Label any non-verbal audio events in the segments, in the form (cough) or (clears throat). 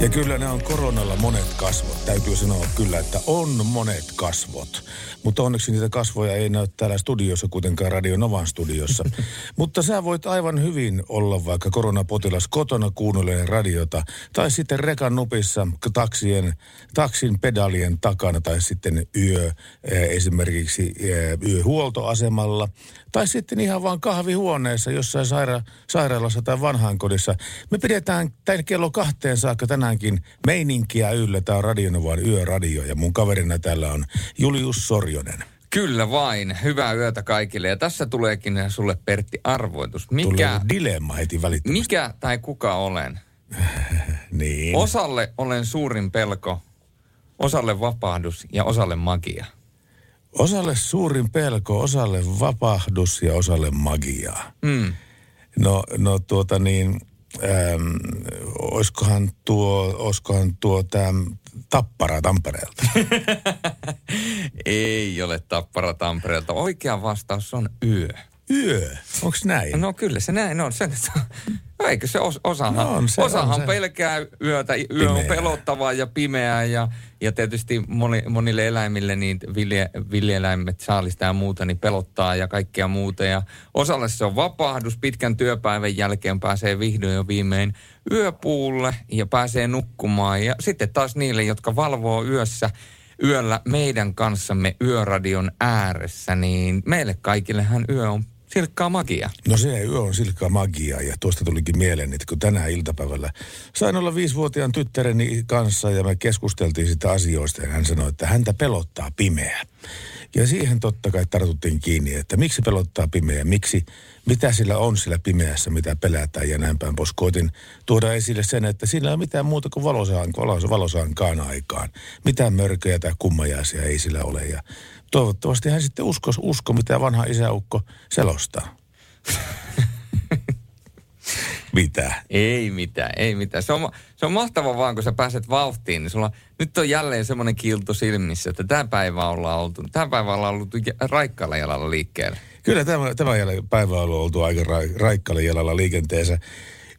Ja kyllä ne on koronalla monet kasvot. Täytyy sanoa kyllä, että on monet kasvot. Mutta onneksi niitä kasvoja ei näy täällä studiossa, kuitenkaan Radio Novan studiossa. (laughs) Mutta sä voit aivan hyvin olla vaikka koronapotilas kotona kuunnellen radiota. Tai sitten rekan nupissa taksien, taksin pedalien takana tai sitten yö esimerkiksi yöhuoltoasemalla. Tai sitten ihan vaan kahvihuoneessa jossain saira- sairaalassa tai vanhainkodissa. Me pidetään tämän kello kahteen saakka tänäänkin meininkiä yllä. Tämä on Radionovan yöradio ja mun kaverina täällä on Julius Sorjonen. Kyllä vain. Hyvää yötä kaikille. Ja tässä tuleekin sulle Pertti arvoitus. Tulee Mikä, dilemma heti välittömästi. mikä tai kuka olen? (laughs) Niin. Osalle olen suurin pelko, osalle vapahdus ja osalle magia. Osalle suurin pelko, osalle vapahdus ja osalle magiaa. Mm. No, no tuota niin, äm, oiskohan tuo, oiskohan tuo täm, Tappara Tampereelta? (laughs) Ei ole Tappara Tampereelta. Oikea vastaus on yö. Yö, onks näin? No kyllä se näin on. Sen, eikö se os, osahan, No on se, osahan on se. pelkää yötä. Yö on Pimeää. pelottavaa ja pimeää ja, ja tietysti moni, monille eläimille niin vilje, villieläimet, saalista ja muuta niin pelottaa ja kaikkea muuta. Ja osalle se on vapahdus. Pitkän työpäivän jälkeen pääsee vihdoin jo viimein yöpuulle ja pääsee nukkumaan. Ja sitten taas niille, jotka valvoo yössä yöllä meidän kanssamme yöradion ääressä, niin meille kaikillehan yö on silkkaa magia. No se yö on silkkaa magiaa ja tuosta tulikin mieleen, että kun tänään iltapäivällä sain olla viisivuotiaan tyttäreni kanssa ja me keskusteltiin sitä asioista ja hän sanoi, että häntä pelottaa pimeä. Ja siihen totta kai tartuttiin kiinni, että miksi pelottaa pimeä, miksi, mitä sillä on sillä pimeässä, mitä pelätään ja näin päin pois. Koitin tuoda esille sen, että sillä ei ole mitään muuta kuin valosaan, valos, valosaankaan aikaan. Mitään mörköjä tai kummajaisia ei sillä ole ja toivottavasti hän sitten usko, usko mitä vanha isäukko selostaa. (laughs) Mitä? Ei mitään, ei mitään. Se on, se on mahtava vaan, kun sä pääset vauhtiin, niin sulla nyt on jälleen semmoinen kilto silmissä, että tämä päivä ollaan oltu, tämä päivä ollaan oltu jä- raikkaalla jalalla liikkeelle. Kyllä tämä, tämä päivä on oltu aika ra- raikkaalla jalalla liikenteessä.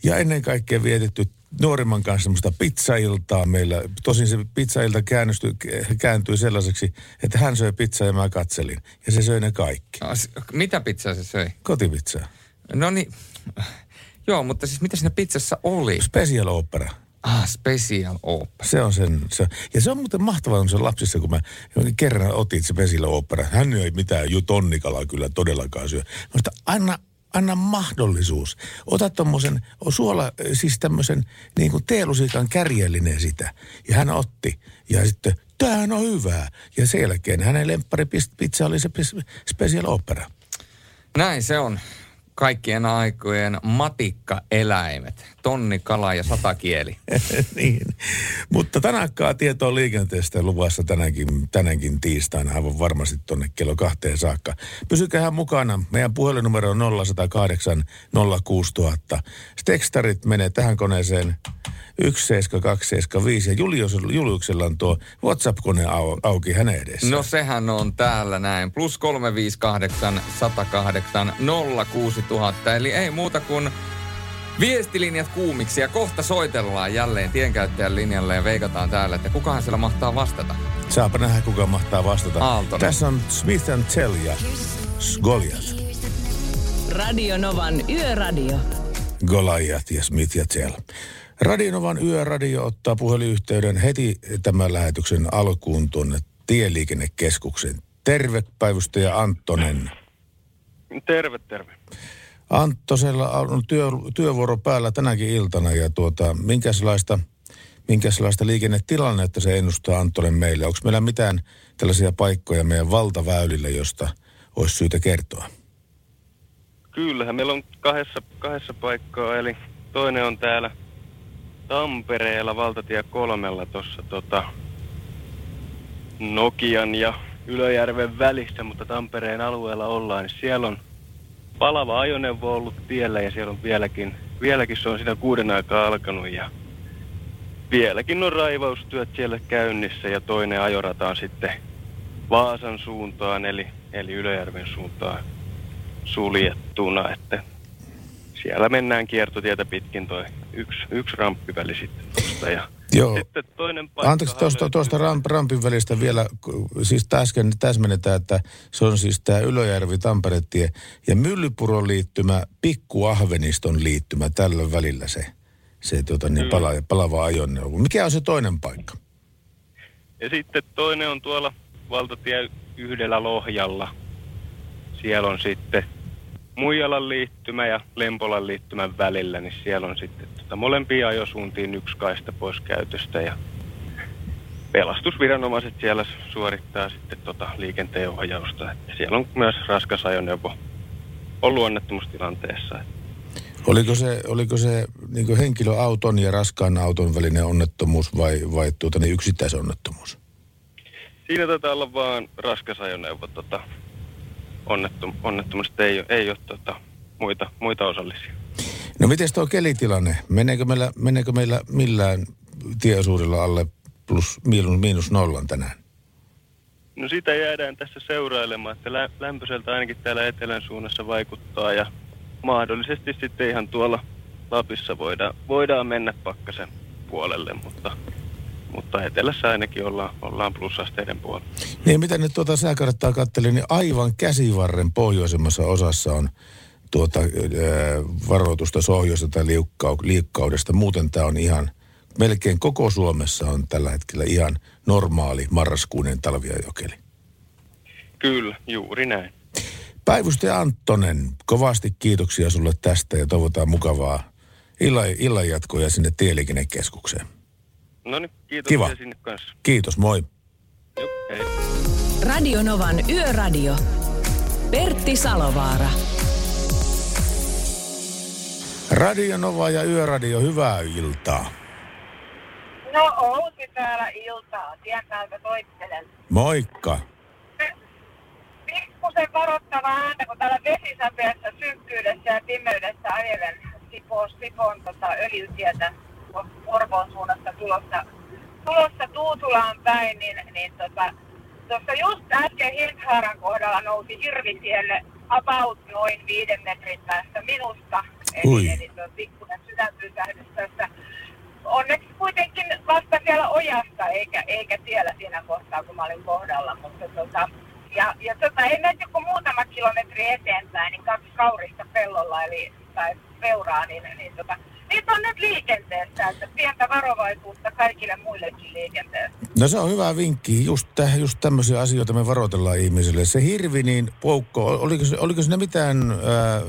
Ja ennen kaikkea vietetty nuorimman kanssa semmoista pizzailtaa meillä. Tosin se pizzailta käännystyi, kääntyi sellaiseksi, että hän söi pizzaa ja mä katselin. Ja se söi ne kaikki. No, Mitä pizzaa se söi? Kotipizzaa. No niin, joo, mutta siis mitä siinä pizzassa oli? Special opera. Ah, special opera. Se on sen, se, ja se on muuten mahtavaa on se lapsissa, kun mä kerran otin se Special opera. Hän ei mitään ju tonnikalaa kyllä todellakaan syö. Mutta anna, anna mahdollisuus. Ota tommosen suola, siis tämmöisen niin kuin teelusikan kärjellinen sitä. Ja hän otti. Ja sitten, tämähän on hyvää. Ja sen jälkeen hänen lemppari pizza oli se Special opera. Näin se on. Kaikkien aikojen matikkaeläimet. Tonni, kala ja satakieli. (laughs) niin. Mutta tanakkaa tietoa liikenteestä luvassa tänäänkin, tänäänkin tiistaina aivan varmasti tuonne kello kahteen saakka. Pysykää mukana. Meidän puhelinnumero on 0108 06000. Tekstarit menee tähän koneeseen 17275 ja Julius, Juliuksella on tuo WhatsApp-kone au, auki hänen edessä. No sehän on täällä näin. Plus 358 108 06000. Eli ei muuta kuin viestilinjat kuumiksi ja kohta soitellaan jälleen tienkäyttäjän linjalle ja veikataan täällä, että kukahan siellä mahtaa vastata. Saapa nähdä, kuka mahtaa vastata. Aaltonen. Tässä on Smith and Tell ja Goliath. Radio Novan Yöradio. Goliath ja Smith ja Tell. Radionovan yöradio ottaa puhelinyhteyden heti tämän lähetyksen alkuun tuonne Tieliikennekeskuksen. Terve päivystäjä Anttonen. Terve, terve. Anttosella on työ, työvuoro päällä tänäkin iltana ja tuota, minkälaista, minkälaista liikennetilannetta se ennustaa Anttonen meille? Onko meillä mitään tällaisia paikkoja meidän valtaväylillä, josta olisi syytä kertoa? Kyllähän meillä on kahdessa, kahdessa paikkaa, eli toinen on täällä Tampereella valtatie kolmella tuossa tota, Nokian ja Ylöjärven välissä, mutta Tampereen alueella ollaan, niin siellä on palava ajoneuvo ollut tiellä ja siellä on vieläkin, vieläkin se on siinä kuuden aikaa alkanut ja vieläkin on raivaustyöt siellä käynnissä ja toinen ajorata on sitten Vaasan suuntaan, eli, eli Ylöjärven suuntaan suljettuna, että siellä mennään kiertotietä pitkin toi yksi, yksi ramppiväli sitten tuosta ja Joo. sitten toinen paikka. Anteeksi tuosta, tuosta ramp, rampin välistä vielä, siis äsken täsmennetään, että se on siis tämä Ylöjärvi Tamperetie ja Myllypuron liittymä, Pikkuahveniston liittymä tällä välillä se, se tota, niin pala, palava ajoneuvo. Mikä on se toinen paikka? Ja sitten toinen on tuolla valtatie yhdellä Lohjalla. Siellä on sitten Muijalan liittymä ja Lempolan liittymän välillä, niin siellä on sitten tota molempia ajosuuntiin yksi kaista pois käytöstä ja pelastusviranomaiset siellä suorittaa sitten tota liikenteen ohjausta. Että siellä on myös raskas ajoneuvo ollut onnettomuustilanteessa. Oliko se, oliko se niin henkilöauton ja raskaan auton välinen onnettomuus vai, vai tuota, niin yksittäisonnettomuus? Siinä taitaa olla vaan raskas ajoneuvo tota, onnettom, onnettomuudesta. Ei, ei ole tota, muita, muita osallisia. No miten tuo kelitilanne? Meneekö meillä, meneekö meillä millään tieosuudella alle plus miinus, miinus nollan tänään? No sitä jäädään tässä seurailemaan, että lä- lämpöiseltä ainakin täällä etelän suunnassa vaikuttaa ja mahdollisesti sitten ihan tuolla Lapissa voidaan, voidaan mennä pakkasen puolelle, mutta, mutta etelässä ainakin ollaan, ollaan plussasteiden puolella. Niin, mitä nyt tuota sääkarttaa katselin, niin aivan käsivarren pohjoisemmassa osassa on tuota, ää, varoitusta sohjoista tai liukkau, liikkaudesta. Muuten tämä on ihan, melkein koko Suomessa on tällä hetkellä ihan normaali marraskuinen talviajokeli. Kyllä, juuri näin. Päivystäjä Anttonen, kovasti kiitoksia sulle tästä ja toivotaan mukavaa illan, illanjatkoja sinne Tieliikennekeskukseen. No niin, kiitos Kiva. sinne kanssa. Kiitos, moi. Juh, hei. Radio Novan Yöradio. Pertti Salovaara. Radio Nova ja Yöradio, hyvää iltaa. No Outi täällä iltaa. Tien päältä soittelen. Moikka. Pikkusen varoittava ääntä, kun täällä vesisapeessa, synkkyydessä ja pimeydessä ajelen Sipoon, Sipoon tota, öljytietä Orpoon suunnasta tulossa, tulossa Tuutulaan päin, niin, niin tota, tuossa just äsken Hildhaaran kohdalla nousi hirvitielle about noin viiden metrin päästä minusta. Ui. Eli, eli tuo pikkuinen sydänpysähdys tässä. Onneksi kuitenkin vasta siellä ojasta, eikä, eikä tiellä siinä kohtaa, kun mä olin kohdalla. Mutta tota, ja, ja tota, ei menty kuin muutama kilometri eteenpäin, niin kaksi kaurista pellolla, eli tai peuraa, niin, niin tota, niitä on nyt liikenteessä, että pientä varovaisuutta kaikille muillekin liikenteessä. No se on hyvä vinkki. Just, täh, just tämmöisiä asioita me varoitellaan ihmisille. Se hirvi, niin poukko, oliko, oliko siinä mitään ää,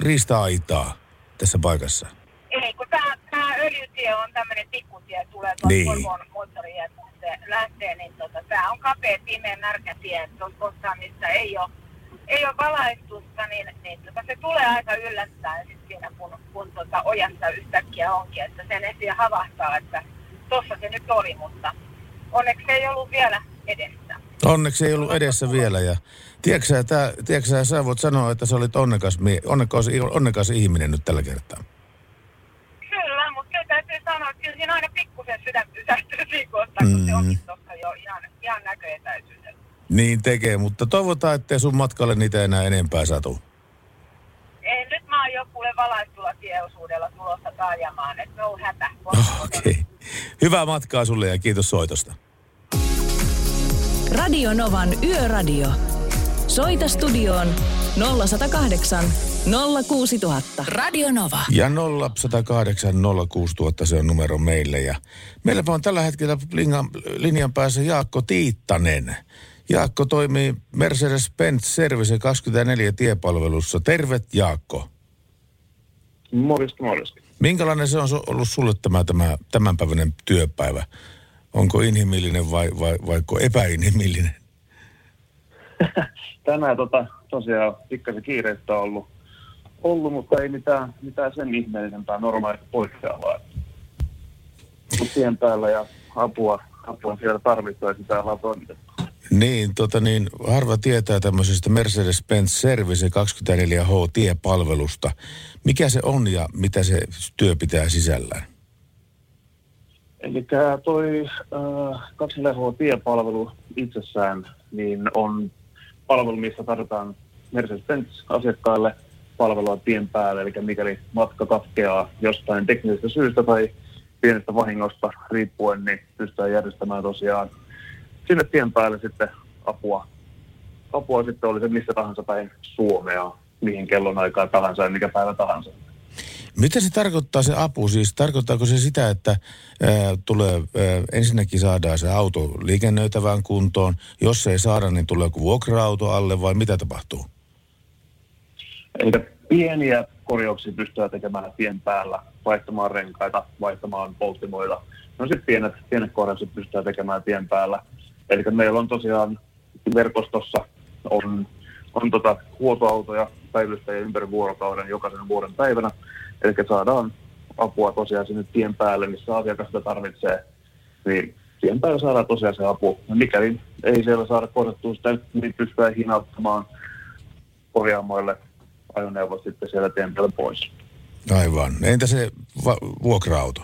riista-aitaa tässä paikassa? Ei, kun tämä, öljytie on tämmöinen pikkutie, tulee tuolta Niin. moottorien lähtee, niin tota, tämä on kapea, pimeä, märkä tie. Tuossa ei ole, ei ole valaistusta, niin, niin tota, se tulee aika yllättäen sit siinä, kun, kun tota, ojassa yhtäkkiä onkin, että sen ehtii havahtaa, että tuossa se nyt oli, mutta onneksi se ei ollut vielä edessä. Onneksi ei ollut edessä vielä. Ja, tiedätkö, sä, tää, tiedätkö sä, sä voit sanoa, että sä olit onnekas, onnekas, onnekas ihminen nyt tällä kertaa. Kyllä, mutta kyllä täytyy sanoa, että kyllä siinä aina pikkusen sydän pysähtyy siinä kohtaa, kun se Mm. onkin tuossa jo ihan, ihan näköetäisyydellä. Niin tekee, mutta toivotaan, ettei sun matkalle niitä enää enempää satu. Ei, nyt mä oon jo kuule valaistulla tieosuudella tulossa taajamaan, että no hätä. Okei. Okay. Hyvää matkaa sulle ja kiitos soitosta. Radio Novan Yöradio. Soita studioon 0108 06000. Radio Nova. Ja 0108 06000 se on numero meille. Ja meillä on tällä hetkellä linjan, linjan päässä Jaakko Tiittanen. Jaakko toimii Mercedes-Benz Service 24 tiepalvelussa. Tervet Jaakko. Morjesta, morjesta. Minkälainen se on ollut sulle tämä, tämä tämänpäiväinen työpäivä? Onko inhimillinen vai, vai vaiko epäinhimillinen? (laughs) Tänään tota, tosiaan pikkasen kiireistä on ollut, ollut, mutta ei mitään, mitään sen ihmeellisempää normaalista poikkeavaa. Mut Tien päällä ja apua, apua siellä tarvittaisiin täällä on toimitettu. Niin, tota niin, harva tietää tämmöisestä Mercedes-Benz Service 24H tiepalvelusta. Mikä se on ja mitä se työ pitää sisällään? Eli toi äh, 24H-tiepalvelu itsessään niin on palvelu, missä tarjotaan Mercedes-Benz-asiakkaille palvelua tien päälle, eli mikäli matka katkeaa jostain teknisestä syystä tai pienestä vahingosta riippuen, niin pystytään järjestämään tosiaan sinne tien päälle sitten apua. Apua sitten oli se missä tahansa päin Suomea, mihin kellon aikaa tahansa ja mikä päivä tahansa. Mitä se tarkoittaa se apu? Siis tarkoittaako se sitä, että ää, tulee ää, ensinnäkin saadaan se auto liikennöitävään kuntoon. Jos ei saada, niin tulee joku vuokra-auto alle vai mitä tapahtuu? Eli pieniä korjauksia pystytään tekemään tien päällä, vaihtamaan renkaita, vaihtamaan polttimoita. No sitten pienet, pienet korjaukset pystytään tekemään tien päällä. Eli meillä on tosiaan verkostossa on, on tota huoltoautoja päivystäjä ympäri vuorokauden jokaisen vuoden päivänä. Eli saadaan apua tosiaan sinne tien päälle, missä asiakas sitä tarvitsee. Niin tien päällä saadaan tosiaan se apu. Ja mikäli ei siellä saada korjattua sitä, niin pystytään hinauttamaan korjaamoille ajoneuvot sitten siellä tien päällä pois. Aivan. Entä se va- vuokra-auto?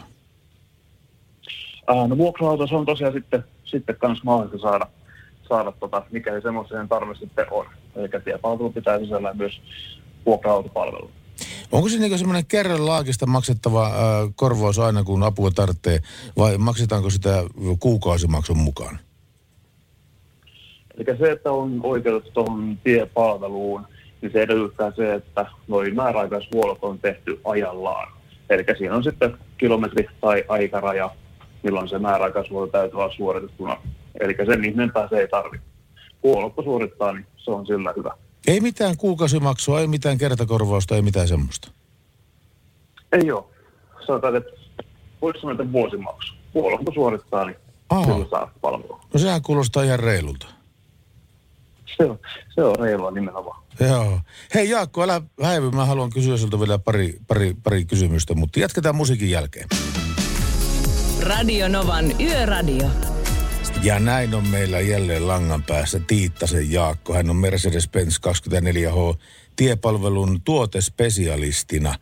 Ää, no vuokra-auto se on tosiaan sitten, sitten kans mahdollista saada, saada tota, mikäli semmoiseen tarve sitten on. Eli tiepalvelu pitää sisällään myös vuokra-autopalvelu. Onko se niin semmoinen kerran laakista maksettava ää, korvaus aina, kun apua tarvitsee, vai maksetaanko sitä kuukausimaksun mukaan? Eli se, että on oikeutettu tuohon tiepalveluun, niin se edellyttää se, että noin määräaikaishuollot on tehty ajallaan. Eli siinä on sitten kilometri tai aikaraja, milloin se määräaikaishuolto täytyy olla suoritettuna. Eli sen ihmeempää se ei tarvitse. Huollot suorittaa, niin se on sillä hyvä. Ei mitään kuukausimaksua, ei mitään kertakorvausta, ei mitään semmoista. Ei ole. Sanotaan, että voisi sanoa, että vuosimaksu. Huollot suorittaa, niin Aha. silloin saa palvelua. No sehän kuulostaa ihan reilulta. Se on, se on reilua nimenomaan. Joo. Hei Jaakko, älä häivy. Mä haluan kysyä sulta vielä pari, pari, pari kysymystä, mutta jatketaan musiikin jälkeen. Radio Novan Yöradio. Ja näin on meillä jälleen langan päässä Tiittasen Jaakko. Hän on Mercedes-Benz 24H tiepalvelun tuotespesialistina.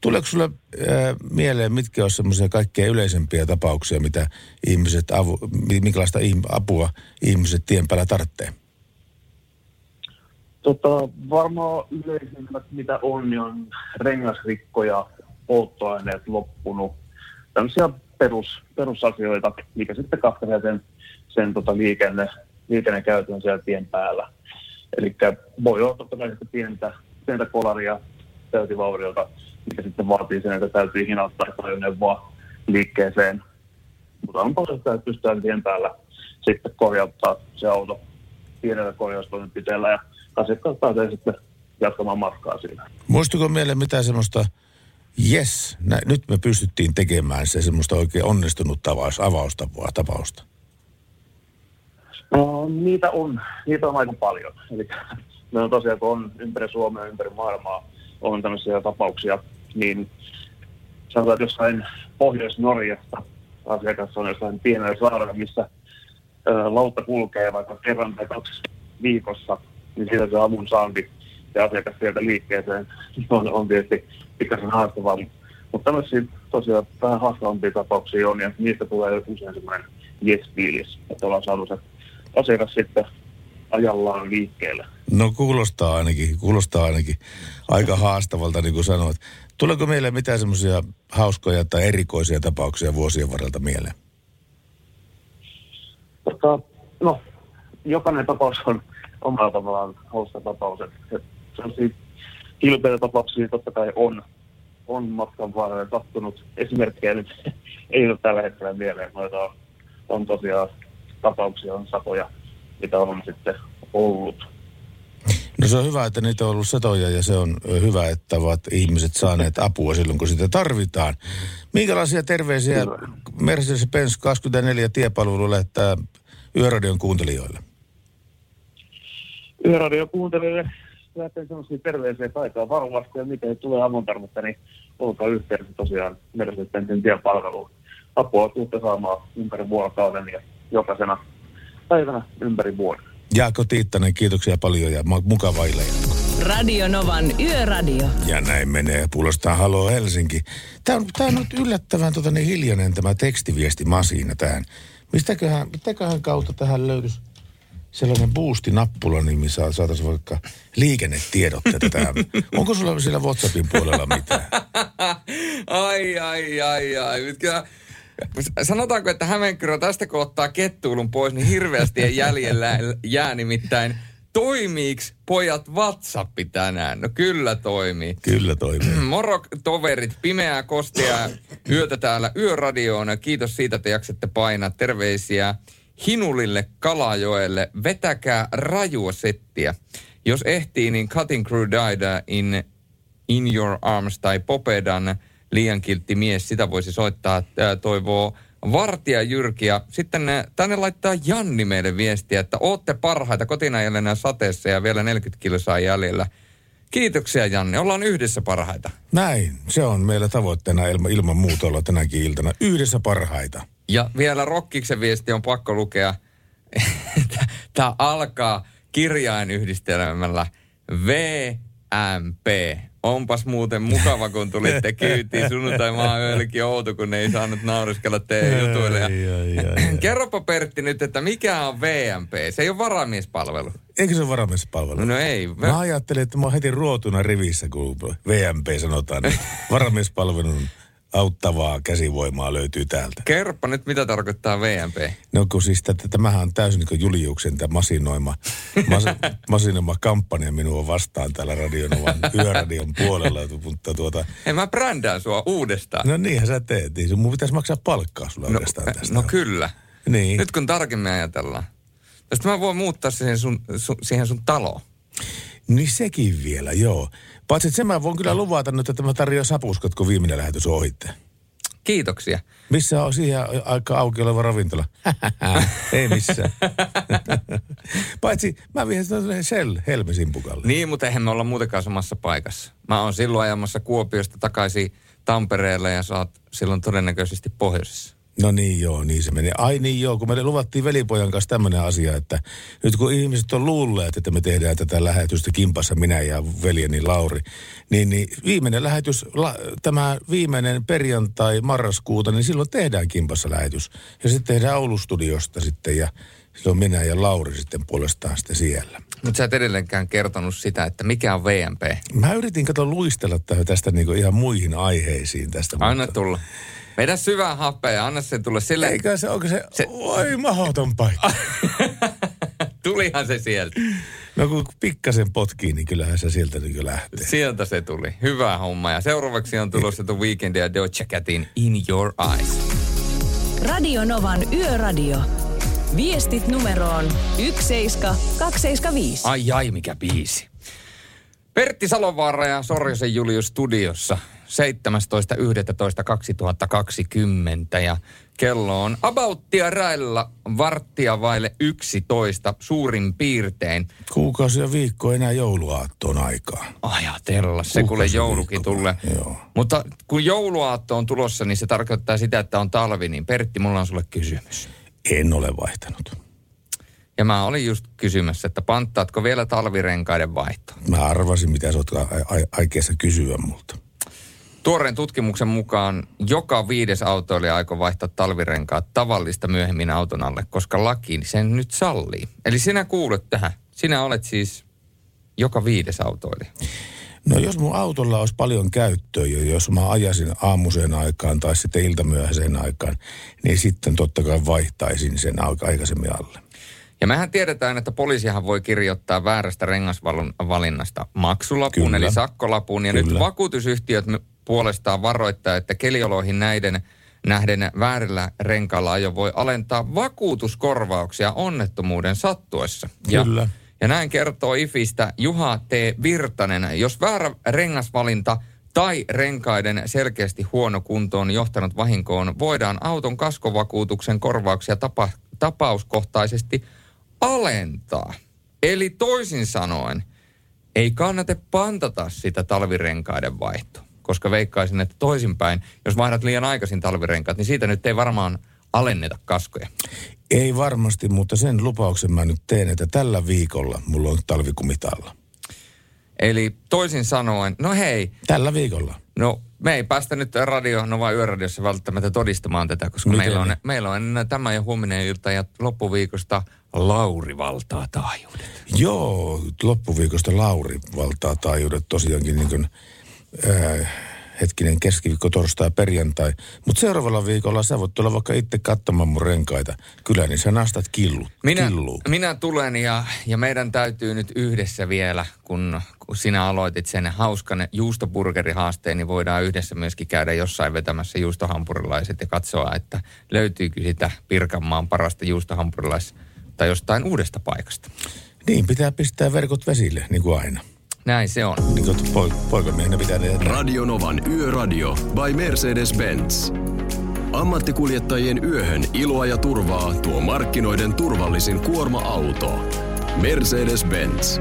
Tuleeko sulle äh, mieleen, mitkä on semmoisia kaikkein yleisempiä tapauksia, mitä ihmiset, avu, mi- minkälaista apua ihmiset tien päällä tarvitsee? Tota, varmaan yleisimmät, mitä on, niin on rengasrikkoja, polttoaineet loppunut. Tämmöisiä perus, perusasioita, mikä sitten katkaisee sen, sen tota liikenne, liikennekäytön siellä tien päällä. Eli voi olla totta kai sitten pientä, pientä kolaria täytivauriota, mikä sitten vaatii sen, että täytyy hinauttaa ajoneuvoa liikkeeseen. Mutta on paljon sitä, että pystytään tien päällä sitten korjauttaa se auto pienellä korjaustoimenpiteellä ja asiakkaat pääsee sitten jatkamaan matkaa siinä. Muistuko mieleen mitään semmoista, yes, nä, nyt me pystyttiin tekemään se semmoista oikein onnistunut tavaus, avausta, tapausta? No, niitä on, niitä on aika paljon. Eli me on tosiaan, kun on ympäri Suomea, ympäri maailmaa, on tämmöisiä tapauksia, niin sanotaan, että jossain Pohjois-Norjasta asiakas on jossain pienellä saarella, missä ö, lautta kulkee vaikka kerran tai kaksi viikossa, niin siitä se avun saanti ja asiakas sieltä liikkeeseen (laughs) on, on tietysti pikkasen haastavaa. Mutta tämmöisiä tosiaan vähän haastavampia tapauksia on, ja niistä tulee usein semmoinen yes-fiilis, että ollaan saanut se asiakas sitten ajallaan liikkeelle. No kuulostaa ainakin, kuulostaa ainakin aika haastavalta, niin kuin sanoit. Tuleeko meille mitään semmoisia hauskoja tai erikoisia tapauksia vuosien varrelta mieleen? Tota, no, jokainen tapaus on omalla tavallaan hauska tapaus. Et, et kilpeitä tapauksia totta kai on, on matkan varrella sattunut. Esimerkkejä nyt (laughs) ei ole tällä hetkellä mieleen, noita on, on tosiaan tapauksia, on satoja, mitä on sitten ollut. No se on hyvä, että niitä on ollut satoja ja se on hyvä, että ovat ihmiset saaneet apua silloin, kun sitä tarvitaan. Minkälaisia terveisiä. Mercedes-Benz 24 tiepalvelu lähettää Yöradion kuuntelijoille? Yöradio kuuntelijoille lähtee sellaisia terveisiä taitaa varovasti ja miten tulee avun tarvetta, niin olkaa yhteydessä tosiaan Mercedes-Benzin tiepalveluun. Apua tuutte saamaan ympäri vuorokauden ja jokaisena päivänä ympäri vuoden. Jaakko Tiittanen, kiitoksia paljon ja mukavaa jatkoa. Radio Novan Yöradio. Ja näin menee. Puolestaan Halo Helsinki. Tämä on, tämä on nyt yllättävän tota, niin hiljainen tämä tekstiviestimasiina tähän. Mistäköhän, mitäköhän kautta tähän löytyisi? Sellainen boosti-nappula, niin missä saataisiin vaikka liikennetiedotteita tähän. Onko sulla siellä WhatsAppin puolella mitään? ai, ai, ai, ai. Nyt kyllä, sanotaanko, että Hämeenkyrö tästä kun ottaa kettuulun pois, niin hirveästi ei jäljellä jää nimittäin. Toimiiks pojat WhatsApp tänään? No kyllä toimii. Kyllä toimii. (clears throat) Moro toverit, pimeää kostia (clears throat) yötä täällä yöradioon. Kiitos siitä, että jaksatte painaa. Terveisiä Hinulille Kalajoelle. Vetäkää rajua settiä. Jos ehtii, niin Cutting Crew Died in, in Your Arms tai Popedan liian kiltti mies. Sitä voisi soittaa, toivoo Vartija Jyrki ja sitten ne, tänne laittaa Janni meille viestiä, että ootte parhaita kotinäjällänä sateessa ja vielä 40 kilsaa jäljellä. Kiitoksia Janni, ollaan yhdessä parhaita. Näin, se on meillä tavoitteena ilman, ilman muuta olla tänäkin iltana. Yhdessä parhaita. Ja vielä Rokkiksen viesti on pakko lukea. (laughs) Tämä alkaa kirjainyhdistelmällä VMP. Onpas muuten mukava, kun tulitte kyytiin sunnuntai maayölläkin outo, kun ei saanut nauriskella teidän jutuille. Ja... Kerropa Pertti nyt, että mikä on VMP? Se ei ole varamiespalvelu. Eikö se ole varamiespalvelu? No ei. Mä ajattelin, että mä oon heti ruotuna rivissä, kun VMP sanotaan. Niin (laughs) varamiespalvelun auttavaa käsivoimaa löytyy täältä. Kerropa nyt, mitä tarkoittaa VMP. No kun siis tätä, tämähän on täysin niin Juliuksen tämä masinoima, mas, (laughs) masinoima kampanja minua vastaan täällä radionovan (laughs) yöradion puolella, mutta tuota... Hei, mä brändään sua uudestaan. No niinhän sä teet, niin mun pitäisi maksaa palkkaa sulle no, oikeastaan tästä. no kyllä. Niin. Nyt kun tarkemmin ajatellaan. Tästä mä voin muuttaa siihen sun, sun, siihen sun taloon. Niin sekin vielä, joo. Paitsi että sen mä voin kyllä luvata nyt, että mä tarjoan sapuskat, kun viimeinen lähetys on ohitte. Kiitoksia. Missä on siihen aika auki oleva ravintola? (laughs) Ei missään. (laughs) Paitsi mä vien Shell Helmesimpukalle. Niin, mutta eihän me olla muutenkaan samassa paikassa. Mä oon silloin ajamassa Kuopiosta takaisin Tampereelle ja sä oot silloin todennäköisesti pohjoisessa. No niin joo, niin se meni. Ai niin joo, kun me luvattiin velipojan kanssa tämmöinen asia, että nyt kun ihmiset on luulleet, että me tehdään tätä lähetystä kimpassa minä ja veljeni Lauri, niin, niin viimeinen lähetys, la, tämä viimeinen perjantai marraskuuta, niin silloin tehdään kimpassa lähetys. Ja sitten tehdään Oulustudiosta sitten ja silloin minä ja Lauri sitten puolestaan sitten siellä. Mutta sä et edelleenkään kertonut sitä, että mikä on VMP. Mä yritin kato luistella tästä niinku ihan muihin aiheisiin tästä. Anna mutta- tulla. Vedä syvää happea ja anna sen tulla sille. Eikä se, onko se, Se- oi mahdoton paikka. (laughs) Tulihan se sieltä. No kun pikkasen potkii, niin kyllähän se sieltä niin lähtee. Sieltä se tuli. Hyvä homma. Ja seuraavaksi on tulossa The Weekend ja Doja Catin In Your Eyes. Radio Novan Yöradio. Viestit numeroon 17275. Ai ai, mikä biisi. Pertti Salovaara ja Sorjosen Julius studiossa 17.11.2020 ja kello on abouttia railla varttia vaille 11 suurin piirtein. Kuukausi ja viikko enää jouluaattoon aikaa. Ajatella, se kuule joulukin tulee. Mutta kun jouluaatto on tulossa, niin se tarkoittaa sitä, että on talvi. Niin Pertti, mulla on sulle kysymys. En ole vaihtanut. Ja mä olin just kysymässä, että panttaatko vielä talvirenkaiden vaihtoon? Mä arvasin, mitä sä oot aikeessa kysyä multa. Tuoreen tutkimuksen mukaan joka viides autoilija aikoo vaihtaa talvirenkaat tavallista myöhemmin auton alle, koska laki sen nyt sallii. Eli sinä kuulet tähän. Sinä olet siis joka viides autoilija. No jos mun autolla olisi paljon käyttöä, jos mä ajasin aamuseen aikaan tai sitten iltamyöhäiseen aikaan, niin sitten totta kai vaihtaisin sen aika aikaisemmin alle. Ja mehän tiedetään, että poliisihan voi kirjoittaa väärästä rengasvalinnasta maksulapun, Kyllä. eli sakkolapun. Ja nyt Kyllä. vakuutusyhtiöt me- puolestaan varoittaa, että kelioloihin näiden nähden väärillä renkailla ajo voi alentaa vakuutuskorvauksia onnettomuuden sattuessa. Ja, Kyllä. ja näin kertoo IFistä Juha T. Virtanen. Jos väärä rengasvalinta tai renkaiden selkeästi huono kunto on johtanut vahinkoon, voidaan auton kaskovakuutuksen korvauksia tapa, tapauskohtaisesti alentaa. Eli toisin sanoen, ei kannata pantata sitä talvirenkaiden vaihtoa, koska veikkaisin, että toisinpäin, jos vaihdat liian aikaisin talvirenkaat, niin siitä nyt ei varmaan alenneta kaskoja. Ei varmasti, mutta sen lupauksen mä nyt teen, että tällä viikolla mulla on talvikumitalla. Eli toisin sanoen, no hei, Tällä viikolla. no me ei päästä nyt radio, no vaan yöradiossa välttämättä todistamaan tätä, koska Miten meillä on, meillä on tämä ja huominen ilta ja loppuviikosta Lauri valtaa taajuudet. Joo, loppuviikosta Lauri valtaa taajuudet tosiaankin niin kuin, ää, hetkinen keskiviikko, torstai, perjantai. Mutta seuraavalla viikolla sä voit tulla vaikka itse katsomaan mun renkaita. Kyllä, niin sä nastat killu, Minä, killu. minä tulen ja, ja meidän täytyy nyt yhdessä vielä, kun, kun sinä aloitit sen hauskan juustoburgerihaasteen, niin voidaan yhdessä myöskin käydä jossain vetämässä juustohampurilaiset ja katsoa, että löytyykö sitä Pirkanmaan parasta juustohampurilais tai jostain uudesta paikasta. Niin, pitää pistää verkot vesille, niin kuin aina. Näin se on. Niin kuin poik- poikamiehenä pitää ne Radio Novan Yöradio by Mercedes-Benz. Ammattikuljettajien yöhön iloa ja turvaa tuo markkinoiden turvallisin kuorma-auto. Mercedes-Benz.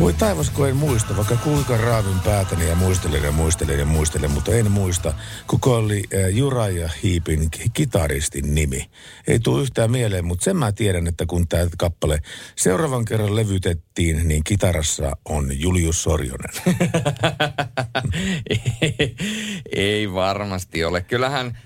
Voi taivas, kun en muista, vaikka kuinka raavin päätäni ja muistelen ja muistelen ja muistelen, mutta en muista, kuka oli äh, Juraja Hiipin ki- kitaristin nimi. Ei tule yhtään mieleen, mutta sen mä tiedän, että kun tämä kappale seuraavan kerran levytettiin, niin kitarassa on Julius Sorjonen. (laughs) Ei varmasti ole. Kyllähän,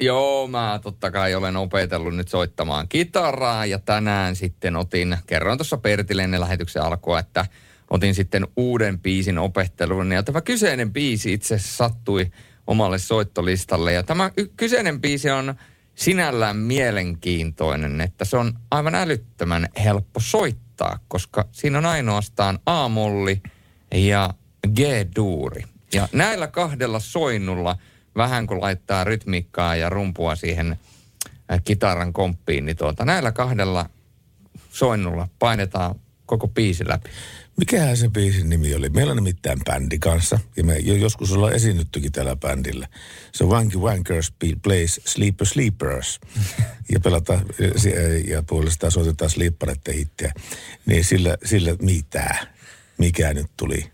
joo, mä totta kai olen opetellut nyt soittamaan kitaraa ja tänään sitten otin, kerroin tuossa Pertille ennen lähetyksen alkua, että otin sitten uuden biisin opetteluun ja tämä kyseinen biisi itse sattui omalle soittolistalle ja tämä y- kyseinen biisi on sinällään mielenkiintoinen, että se on aivan älyttömän helppo soittaa, koska siinä on ainoastaan A-molli ja G-duuri. Ja näillä kahdella soinnulla, vähän kun laittaa rytmiikkaa ja rumpua siihen äh, kitaran komppiin, niin tuota, näillä kahdella soinnulla painetaan koko biisi läpi. Mikähän se biisin nimi oli? Meillä on nimittäin bändi kanssa, ja me jo joskus ollaan esiinnyttykin tällä bändillä. Se on Wanky Wankers Plays Sleeper Sleepers. (laughs) ja pelataan, ja puolestaan soitetaan sleepareiden hittiä. Niin sillä, sillä mitä? Mikä nyt tuli?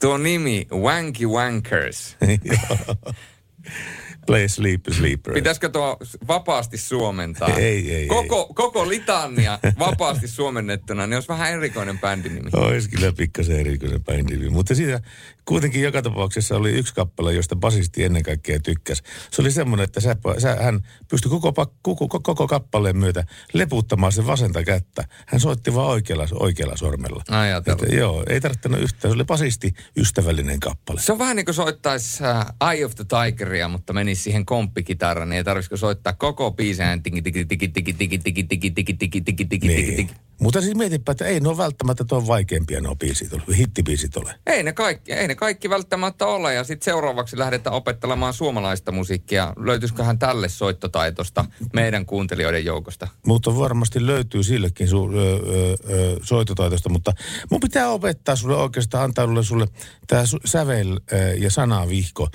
Tuo nimi, Wanky Wankers. (laughs) Play Sleeper Sleepers. Pitäisikö tuo vapaasti suomentaa? Ei, ei, koko, Koko litania vapaasti suomennettuna, niin olisi vähän erikoinen bändinimi. Olisi kyllä pikkasen erikoisen bändin. Mutta siitä kuitenkin joka tapauksessa oli yksi kappale, josta basisti ennen kaikkea tykkäsi. Se oli semmoinen, että sä, sä, hän pystyi koko, koko, koko, kappaleen myötä leputtamaan sen vasenta kättä. Hän soitti vaan oikealla, oikealla sormella. Että, joo, ei tarvittanut yhtään. Se oli basisti ystävällinen kappale. Se on vähän niin kuin soittaisi uh, Eye of the Tigeria, mutta menisi siihen komppikitaraan, niin ei tarvitsisi soittaa koko biiseen tiki tiki tiki tiki tiki tiki tiki tiki tiki tiki tiki tiki Niin. tiki. Mutta siis mietipä, että ei ne ole välttämättä tuon vaikeampia nuo biisit ole, hittibiisit ole. Ei ne kaikki, ei ne kaikki välttämättä ole. Ja sitten seuraavaksi lähdetään opettelemaan suomalaista musiikkia. Löytyisiköhän tälle soittotaitosta meidän kuuntelijoiden joukosta? Mutta varmasti löytyy sillekin su, ö, ö, ö, soitotaitosta, mutta mun pitää opettaa sulle oikeastaan, antaa sulle, sulle tämä sävel ö, ja sanavihko.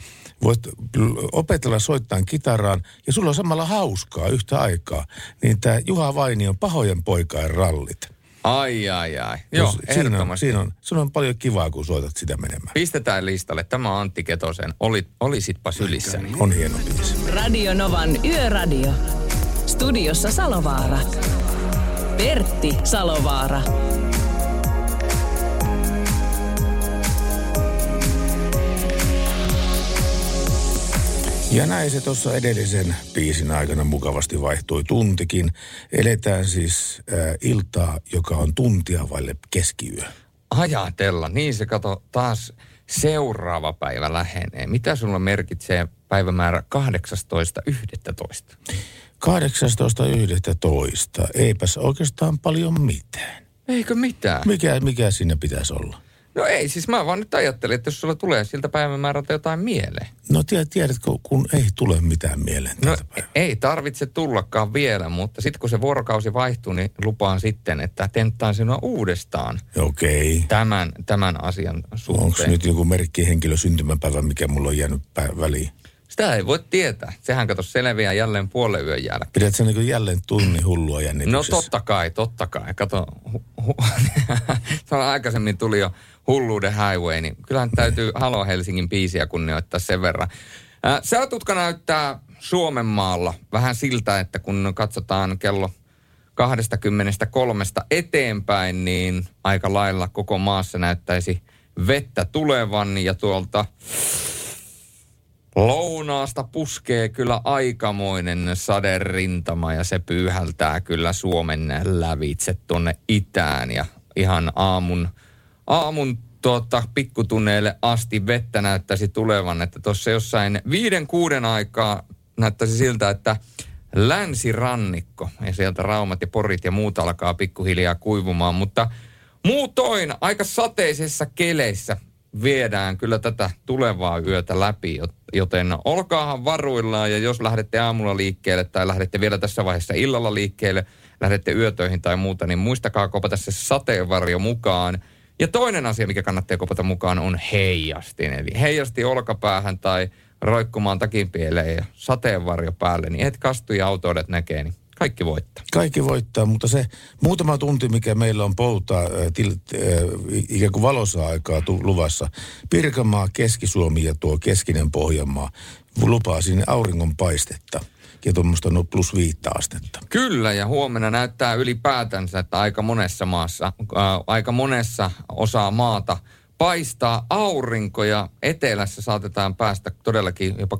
Voit opetella soittamaan kitaraan ja sulla on samalla hauskaa yhtä aikaa. Niin tämä Juha Vainion pahojen poikain rallit. Ai, ai, ai. Joo, siinä on, ehdottomasti. siinä on, siinä on paljon kivaa, kun soitat sitä menemään. Pistetään listalle. Tämä on Antti Ketosen. Oli, olisitpa sylissäni. On hieno biisi. Radio Novan Yöradio. Studiossa Salovaara. Pertti Salovaara. Ja näin se tuossa edellisen biisin aikana mukavasti vaihtui tuntikin. Eletään siis äh, iltaa, joka on tuntia vaille keskiyö. Ajatella. Niin se kato taas seuraava päivä lähenee. Mitä sulla merkitsee päivämäärä 18.11? 18.11. Eipäs oikeastaan paljon mitään. Eikö mitään? Mikä, mikä siinä pitäisi olla? No ei, siis mä vaan nyt ajattelin, että jos sulla tulee siltä päivämäärältä jotain mieleen. No tiedät, tiedätkö, kun ei tule mitään mieleen No ei tarvitse tullakaan vielä, mutta sitten kun se vuorokausi vaihtuu, niin lupaan sitten, että tenttaan sinua uudestaan Okei. tämän, tämän asian Onko suhteen. nyt joku merkkihenkilö syntymäpäivä, mikä mulla on jäänyt pä- väliin? Sitä ei voi tietää. Sehän kato selviää jälleen puolen yön jälkeen. Pidät sä niin jälleen tunnin hullua No jännityksessä? totta kai, totta kai. Kato, hu, hu, (laughs) aikaisemmin tuli jo hulluuden highway, niin kyllähän täytyy Halo Helsingin biisiä kunnioittaa sen verran. Ää, Säätutka näyttää Suomen maalla. Vähän siltä, että kun katsotaan kello 23 eteenpäin, niin aika lailla koko maassa näyttäisi vettä tulevan. Ja tuolta Lounaasta puskee kyllä aikamoinen saderintama ja se pyyhältää kyllä Suomen lävitse tuonne itään. Ja ihan aamun, aamun tuota, pikkutunneille asti vettä näyttäisi tulevan, että tuossa jossain viiden kuuden aikaa näyttäisi siltä, että länsirannikko ja sieltä Raumat ja Porit ja muut alkaa pikkuhiljaa kuivumaan, mutta muutoin aika sateisessa keleissä viedään kyllä tätä tulevaa yötä läpi, joten olkaahan varuillaan ja jos lähdette aamulla liikkeelle tai lähdette vielä tässä vaiheessa illalla liikkeelle, lähdette yötöihin tai muuta, niin muistakaa kopata se sateenvarjo mukaan. Ja toinen asia, mikä kannattaa kopata mukaan, on heijastin. Eli heijasti olkapäähän tai roikkumaan takin pieleen ja sateenvarjo päälle, niin et kastu ja autoidet näkee, niin kaikki voittaa. Kaikki voittaa, mutta se muutama tunti, mikä meillä on poutaa äh, til, äh, ikään kuin valossa aikaa tu, luvassa, Pirkanmaa, Keski-Suomi ja tuo keskinen Pohjanmaa lupaa sinne auringon paistetta ja tuommoista no plus viittä astetta. Kyllä, ja huomenna näyttää ylipäätänsä, että aika monessa maassa, äh, aika monessa osaa maata paistaa aurinko ja etelässä saatetaan päästä todellakin jopa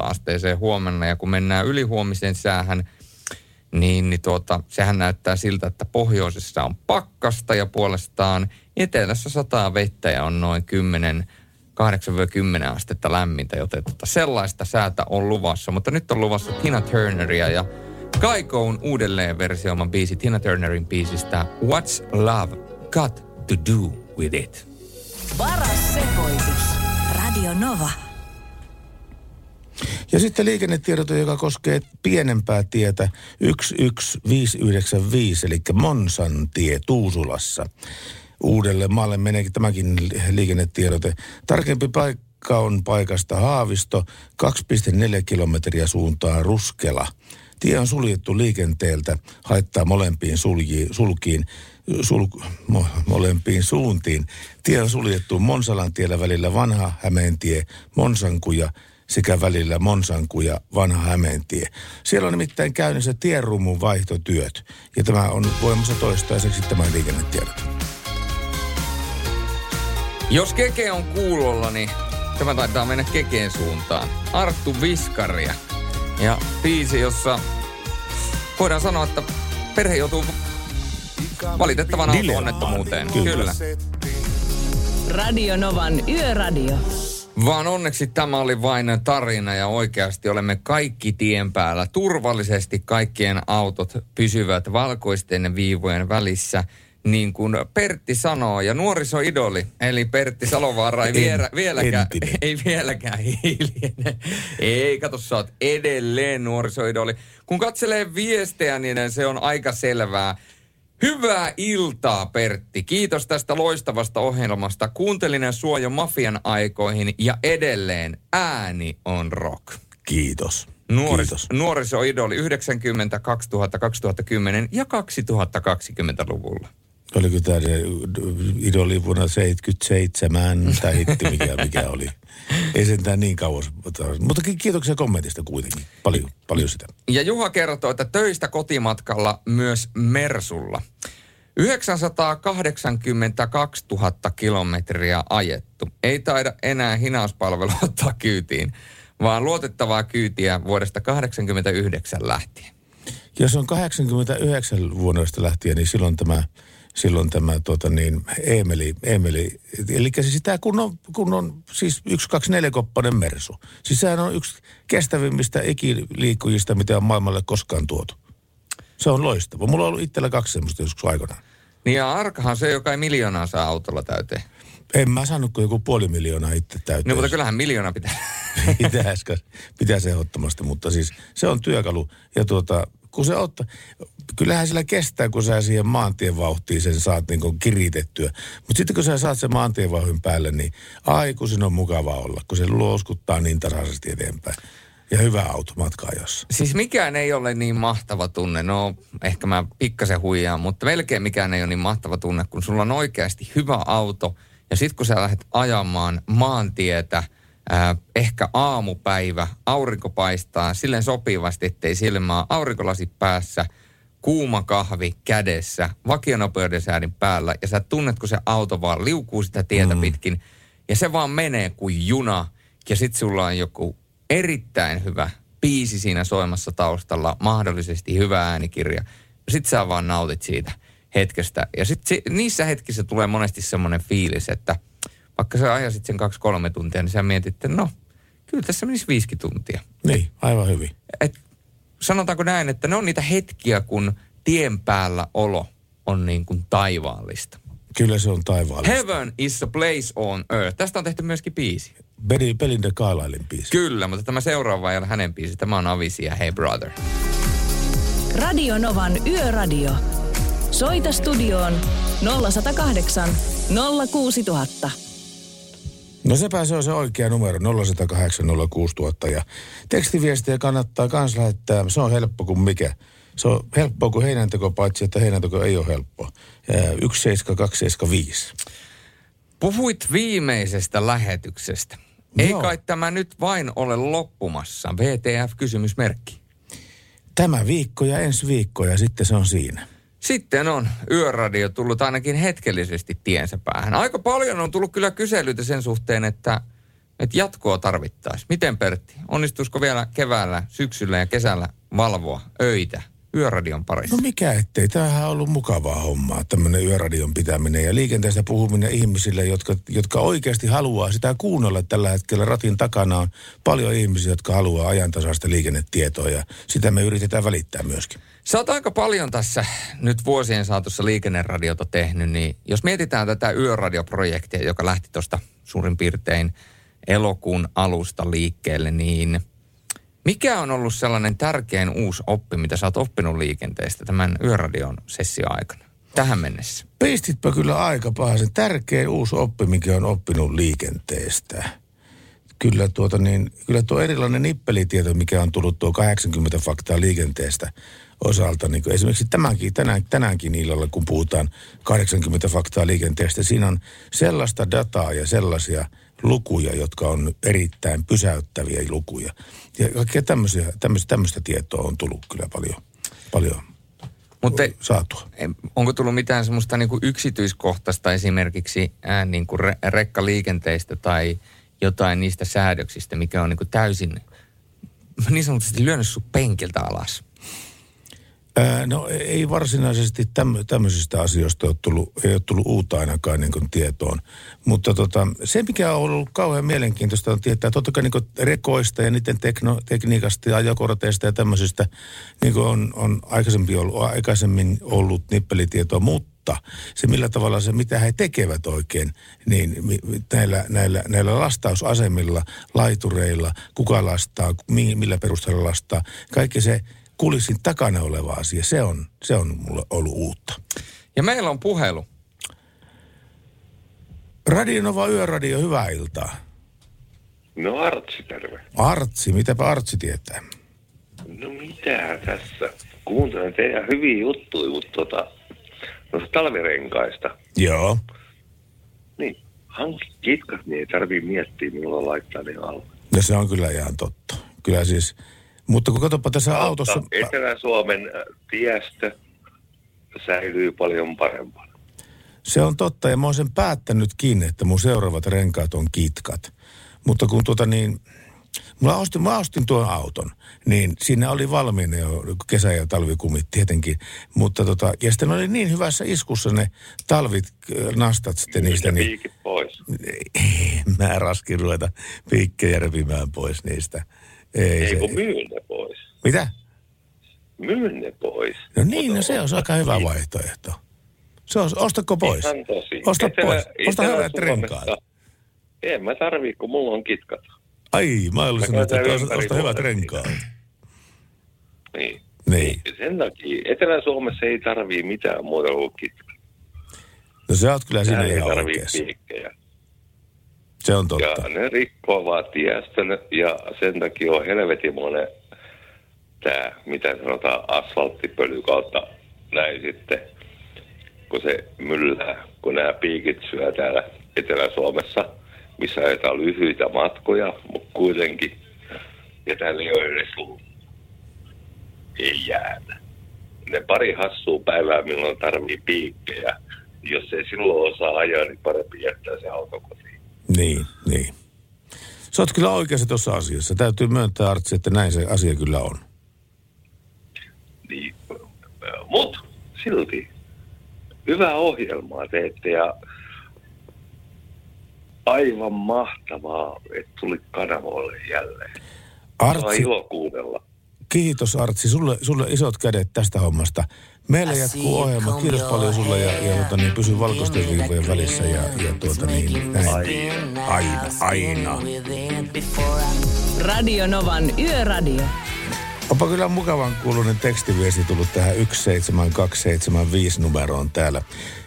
10-11 asteeseen huomenna. Ja kun mennään ylihuomisen säähän, niin, niin tuota, sehän näyttää siltä, että pohjoisessa on pakkasta ja puolestaan etelässä sataa vettä ja on noin 10 8-10 astetta lämmintä, joten tota sellaista säätä on luvassa. Mutta nyt on luvassa Tina Turneria ja Kaikoon uudelleen versioiman biisi Tina Turnerin biisistä What's Love Got to Do With It. Paras sekoitus. Radio Nova. Ja sitten liikennetiedoto, joka koskee pienempää tietä 11595, eli Monsan tie Tuusulassa uudelle maalle meneekin tämäkin liikennetiedote. Tarkempi paikka on paikasta Haavisto, 2,4 kilometriä suuntaan Ruskela. Tie on suljettu liikenteeltä, haittaa molempiin sulji, sulkiin, sul, mo, molempiin suuntiin. Tie on suljettu Monsalan tiellä välillä vanha Hämeentie, Monsankuja sekä välillä Monsanku ja vanha Hämeentie. Siellä on nimittäin käynnissä tierumun vaihtotyöt ja tämä on voimassa toistaiseksi tämä liikennetiedot. Jos Keke on kuulolla, niin tämä taitaa mennä Kekeen suuntaan. Arttu Viskaria. Ja biisi, jossa voidaan sanoa, että perhe joutuu valitettavan auto-onnettomuuteen. Kyllä. Kyllä. Radio Novan Yöradio. Vaan onneksi tämä oli vain tarina ja oikeasti olemme kaikki tien päällä. Turvallisesti kaikkien autot pysyvät valkoisten viivojen välissä – niin kuin Pertti sanoo, ja nuorisoidoli, eli Pertti Salovaara ei vielä, vieläkään, ei vieläkään hiljene. Ei, kato, sä oot edelleen nuorisoidoli. Kun katselee viestejä, niin se on aika selvää. Hyvää iltaa, Pertti. Kiitos tästä loistavasta ohjelmasta. Kuuntelin suojo mafian aikoihin ja edelleen ääni on rock. Kiitos. Nuoris, Kiitos. Nuorisoidoli 90, 2000, 2010 ja 2020-luvulla oliko tämä idoli vuonna 77 tai hitti, mikä, mikä oli. Ei sentään niin kauas. Mutta kiitoksia kommentista kuitenkin. Paljon, paljon sitä. Ja Juha kertoo, että töistä kotimatkalla myös Mersulla. 982 000 kilometriä ajettu. Ei taida enää hinauspalvelu (laughs) ottaa kyytiin, vaan luotettavaa kyytiä vuodesta 89 lähtien. Jos on 89 vuodesta lähtien, niin silloin tämä silloin tämä tota niin, Emeli, Emeli, eli siis tämä kun on, kun on siis yksi, kaksi, neljäkoppainen mersu. Siis sehän on yksi kestävimmistä ikiliikkujista, mitä on maailmalle koskaan tuotu. Se on loistava. Mulla on ollut itsellä kaksi semmoista joskus aikanaan. Niin ja Arkahan se, joka ei miljoonaa saa autolla täyteen. En mä saanut kuin joku puoli miljoonaa itse täyteen. No mutta kyllähän miljoona pitää. (laughs) Pitäisi, pitäisi ehdottomasti, mutta siis se on työkalu. Ja tuota, kun se ottaa, kyllähän sillä kestää, kun sä siihen maantien vauhtiin sen saat niin kuin kiritettyä. Mutta sitten kun sä saat sen maantien vauhdin päälle, niin ai kun siinä on mukava olla, kun se luoskuttaa niin tasaisesti eteenpäin. Ja hyvä auto matka ajossa. Siis mikään ei ole niin mahtava tunne. No, ehkä mä pikkasen huijaan, mutta melkein mikään ei ole niin mahtava tunne, kun sulla on oikeasti hyvä auto. Ja sitten kun sä lähdet ajamaan maantietä – äh, ehkä aamupäivä, aurinko paistaa silleen sopivasti, ettei silmää aurinkolasi päässä, kuuma kahvi kädessä, vakionopeuden säädin päällä ja sä tunnet, kun se auto vaan liukuu sitä tietä mm. pitkin ja se vaan menee kuin juna ja sit sulla on joku erittäin hyvä biisi siinä soimassa taustalla, mahdollisesti hyvä äänikirja. Sit sä vaan nautit siitä hetkestä. Ja sit se, niissä hetkissä tulee monesti semmoinen fiilis, että vaikka sä ajasit sen kaksi-kolme tuntia, niin sä mietit, että no, kyllä tässä menisi viisi tuntia. Niin, aivan hyvin. Et, sanotaanko näin, että ne on niitä hetkiä, kun tien päällä olo on niin kuin taivaallista. Kyllä se on taivaallista. Heaven is a place on earth. Tästä on tehty myöskin biisi. Beli, Belinda Carlislein biisi. Kyllä, mutta tämä seuraava ei ole hänen biisi. Tämä on Avisi ja Hey Brother. Radio Novan Yöradio. Soita studioon 0108 06000. No sepä se on se oikea numero 0108 06000 ja tekstiviestiä kannattaa kans lähettää. Se on helppo kuin mikä. Se on helppoa kuin heinänteko, paitsi että heinänteko ei ole helppo. 17275. Puhuit viimeisestä lähetyksestä. Ei Joo. kai tämä nyt vain ole loppumassa. VTF-kysymysmerkki. Tämä viikko ja ensi viikko ja sitten se on siinä. Sitten on Yöradio tullut ainakin hetkellisesti tiensä päähän. Aika paljon on tullut kyllä kyselyitä sen suhteen, että, että jatkoa tarvittaisiin. Miten Pertti, onnistuisiko vielä keväällä, syksyllä ja kesällä valvoa öitä Yöradion parissa? No mikä ettei. Tämähän on ollut mukavaa hommaa, tämmöinen yöradion pitäminen ja liikenteestä puhuminen ihmisille, jotka, jotka oikeasti haluaa sitä kuunnella tällä hetkellä. Ratin takana on paljon ihmisiä, jotka haluaa ajantasaista liikennetietoa ja sitä me yritetään välittää myöskin. Sä oot aika paljon tässä nyt vuosien saatossa liikenneradiota tehnyt, niin jos mietitään tätä yöradioprojektia, joka lähti tuosta suurin piirtein elokuun alusta liikkeelle, niin mikä on ollut sellainen tärkein uusi oppi, mitä sä oot oppinut liikenteestä tämän yöradion sessio aikana tähän mennessä? Pistitpä kyllä aika pahasen. Tärkein uusi oppi, mikä on oppinut liikenteestä. Kyllä, tuota niin, kyllä tuo erilainen nippelitieto, mikä on tullut tuo 80 faktaa liikenteestä osalta. Niin esimerkiksi tämänkin, tänään, tänäänkin illalla, kun puhutaan 80 faktaa liikenteestä, siinä on sellaista dataa ja sellaisia lukuja, jotka on erittäin pysäyttäviä lukuja. Ja kaikkea tämmöisiä, tämmöistä, tämmöistä tietoa on tullut kyllä paljon, paljon Mutta saatua. onko tullut mitään semmoista niin kuin yksityiskohtaista esimerkiksi ää, niin kuin re- rekkaliikenteistä tai jotain niistä säädöksistä, mikä on niin kuin täysin niin sanotusti lyönyt sun penkiltä alas? Ää, no ei varsinaisesti tämmö, tämmöisistä asioista ole tullut, ei ole tullut uutta ainakaan niin tietoon. Mutta tota, se, mikä on ollut kauhean mielenkiintoista, on tietää totta kai niin rekoista ja niiden tekno, tekniikasta ja ajokorteista ja tämmöisistä niin on, on aikaisemmin, ollut, aikaisemmin ollut nippelitietoa, mutta se millä tavalla se, mitä he tekevät oikein, niin näillä, näillä, näillä lastausasemilla, laitureilla, kuka lastaa, mi- millä perusteella lastaa, kaikki se kulissin takana oleva asia, se on, se on mulle ollut uutta. Ja meillä on puhelu. Radio Nova Yöradio, hyvää iltaa. No Artsi, terve. Artsi, mitäpä Artsi tietää? No mitä tässä? Kuuntelen teidän hyviä juttuja, mutta tota, noista talvirenkaista. Joo. Niin, hankki kitkat, niin ei tarvii miettiä, milloin laittaa ne alle. No se on kyllä ihan totta. Kyllä siis, mutta kun katsoppa tässä autossa... Mutta Etelä-Suomen äh, tiestö säilyy paljon parempana. Se on totta ja mä oon sen päättänytkin, että mun seuraavat renkaat on kitkat. Mutta kun tuota niin, mä ostin, mä ostin tuon auton, niin siinä oli valmiina jo kesä- ja talvikumit tietenkin. Mutta tota, ja sitten oli niin hyvässä iskussa ne talvit, äh, nastat sitten niistä. Niin, piikit pois. (laughs) mä raskin ruveta piikkejä repimään pois niistä. Ei, Ei kun myy ne pois. Mitä? Myy ne pois. No niin, no se on aika hyvä vaihtoehto. Se on, ostako pois? Ihan tosi. Osta pois. Osta hyvät renkaat. En mä tarvii, kun mulla on kitkat. Ai, mä olisin, Mä että osta, hyvät renkaat. Niin. Niin. Sen takia Etelä-Suomessa ei tarvii mitään muuta kuin kitkat. No sä oot kyllä Täällä ei ihan oikeassa. piikkejä. Se on totta. Ja ne rikkoo vaan tiestön ja sen takia on helvetimoinen tämä, mitä sanotaan, asfalttipöly kautta näin sitten, kun se myllää, kun nämä piikit syö täällä Etelä-Suomessa, missä ajetaan lyhyitä matkoja, mutta kuitenkin, ja täällä ei ole edes lunta. Ei jäätä. Ne pari hassua päivää, milloin tarvii piikkejä. Jos ei silloin osaa ajaa, niin parempi jättää se auto kotiin. Niin, niin. Sä oot kyllä oikeassa tuossa asiassa. Täytyy myöntää, Artsi, että näin se asia kyllä on. Niin, mut silti hyvää ohjelmaa teette ja aivan mahtavaa, että tuli kanavoille jälleen. Artsi, ilo kiitos Artsi. Sulle, sulle isot kädet tästä hommasta. Meillä jatkuu ohjelma. Kiitos paljon sulle ja, ja tuota, niin, pysy valkoisten viivojen välissä ja, ja tuota, niin, näin. Aina, aina. Radio Novan Yöradio. Onpa kyllä mukavan kuulunen tekstiviesti tullut tähän 17275 numeroon täällä.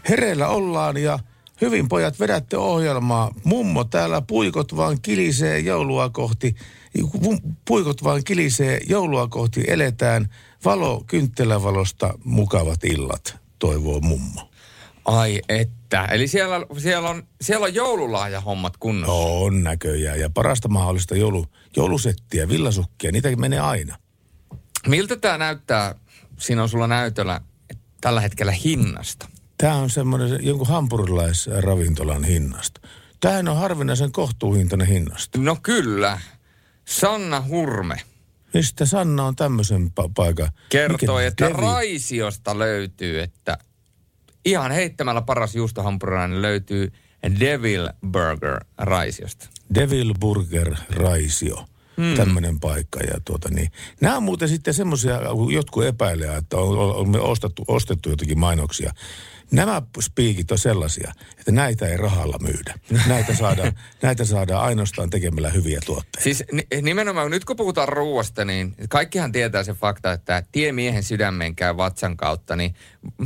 Hereillä ollaan ja hyvin pojat vedätte ohjelmaa. Mummo täällä puikot vaan kilisee joulua kohti. Pu- Puikot vaan kilisee joulua kohti eletään. Valo kynttilävalosta mukavat illat, toivoo mummo. Ai että. Eli siellä, siellä, on, siellä on joululahjahommat kunnossa. On näköjään ja parasta mahdollista joulu, joulusettiä, villasukkia, niitä menee aina. Miltä tämä näyttää, siinä on sulla näytöllä tällä hetkellä hinnasta? Tämä on semmoinen jonkun hampurilaisravintolan hinnasta. Tämähän on harvinaisen kohtuuhintainen hinnasta. No kyllä. Sanna Hurme Mistä Sanna on tämmöisen pa- paikan? kertoi, Mikä että Devi- Raisiosta löytyy, että ihan heittämällä paras juustohampurilainen löytyy Devil Burger Raisiosta. Devil Burger Raisio. Hmm. Tämmöinen paikka. Ja tuota niin. Nämä on muuten sitten semmoisia, jotkut epäilee, että on, on, on ostettu, ostettu jotakin mainoksia. Nämä spiikit on sellaisia, että näitä ei rahalla myydä. Näitä saadaan, (laughs) näitä saadaan ainoastaan tekemällä hyviä tuotteita. Siis ni- nimenomaan nyt kun puhutaan ruoasta, niin kaikkihan tietää se fakta, että tie miehen sydämeen käy vatsan kautta. Niin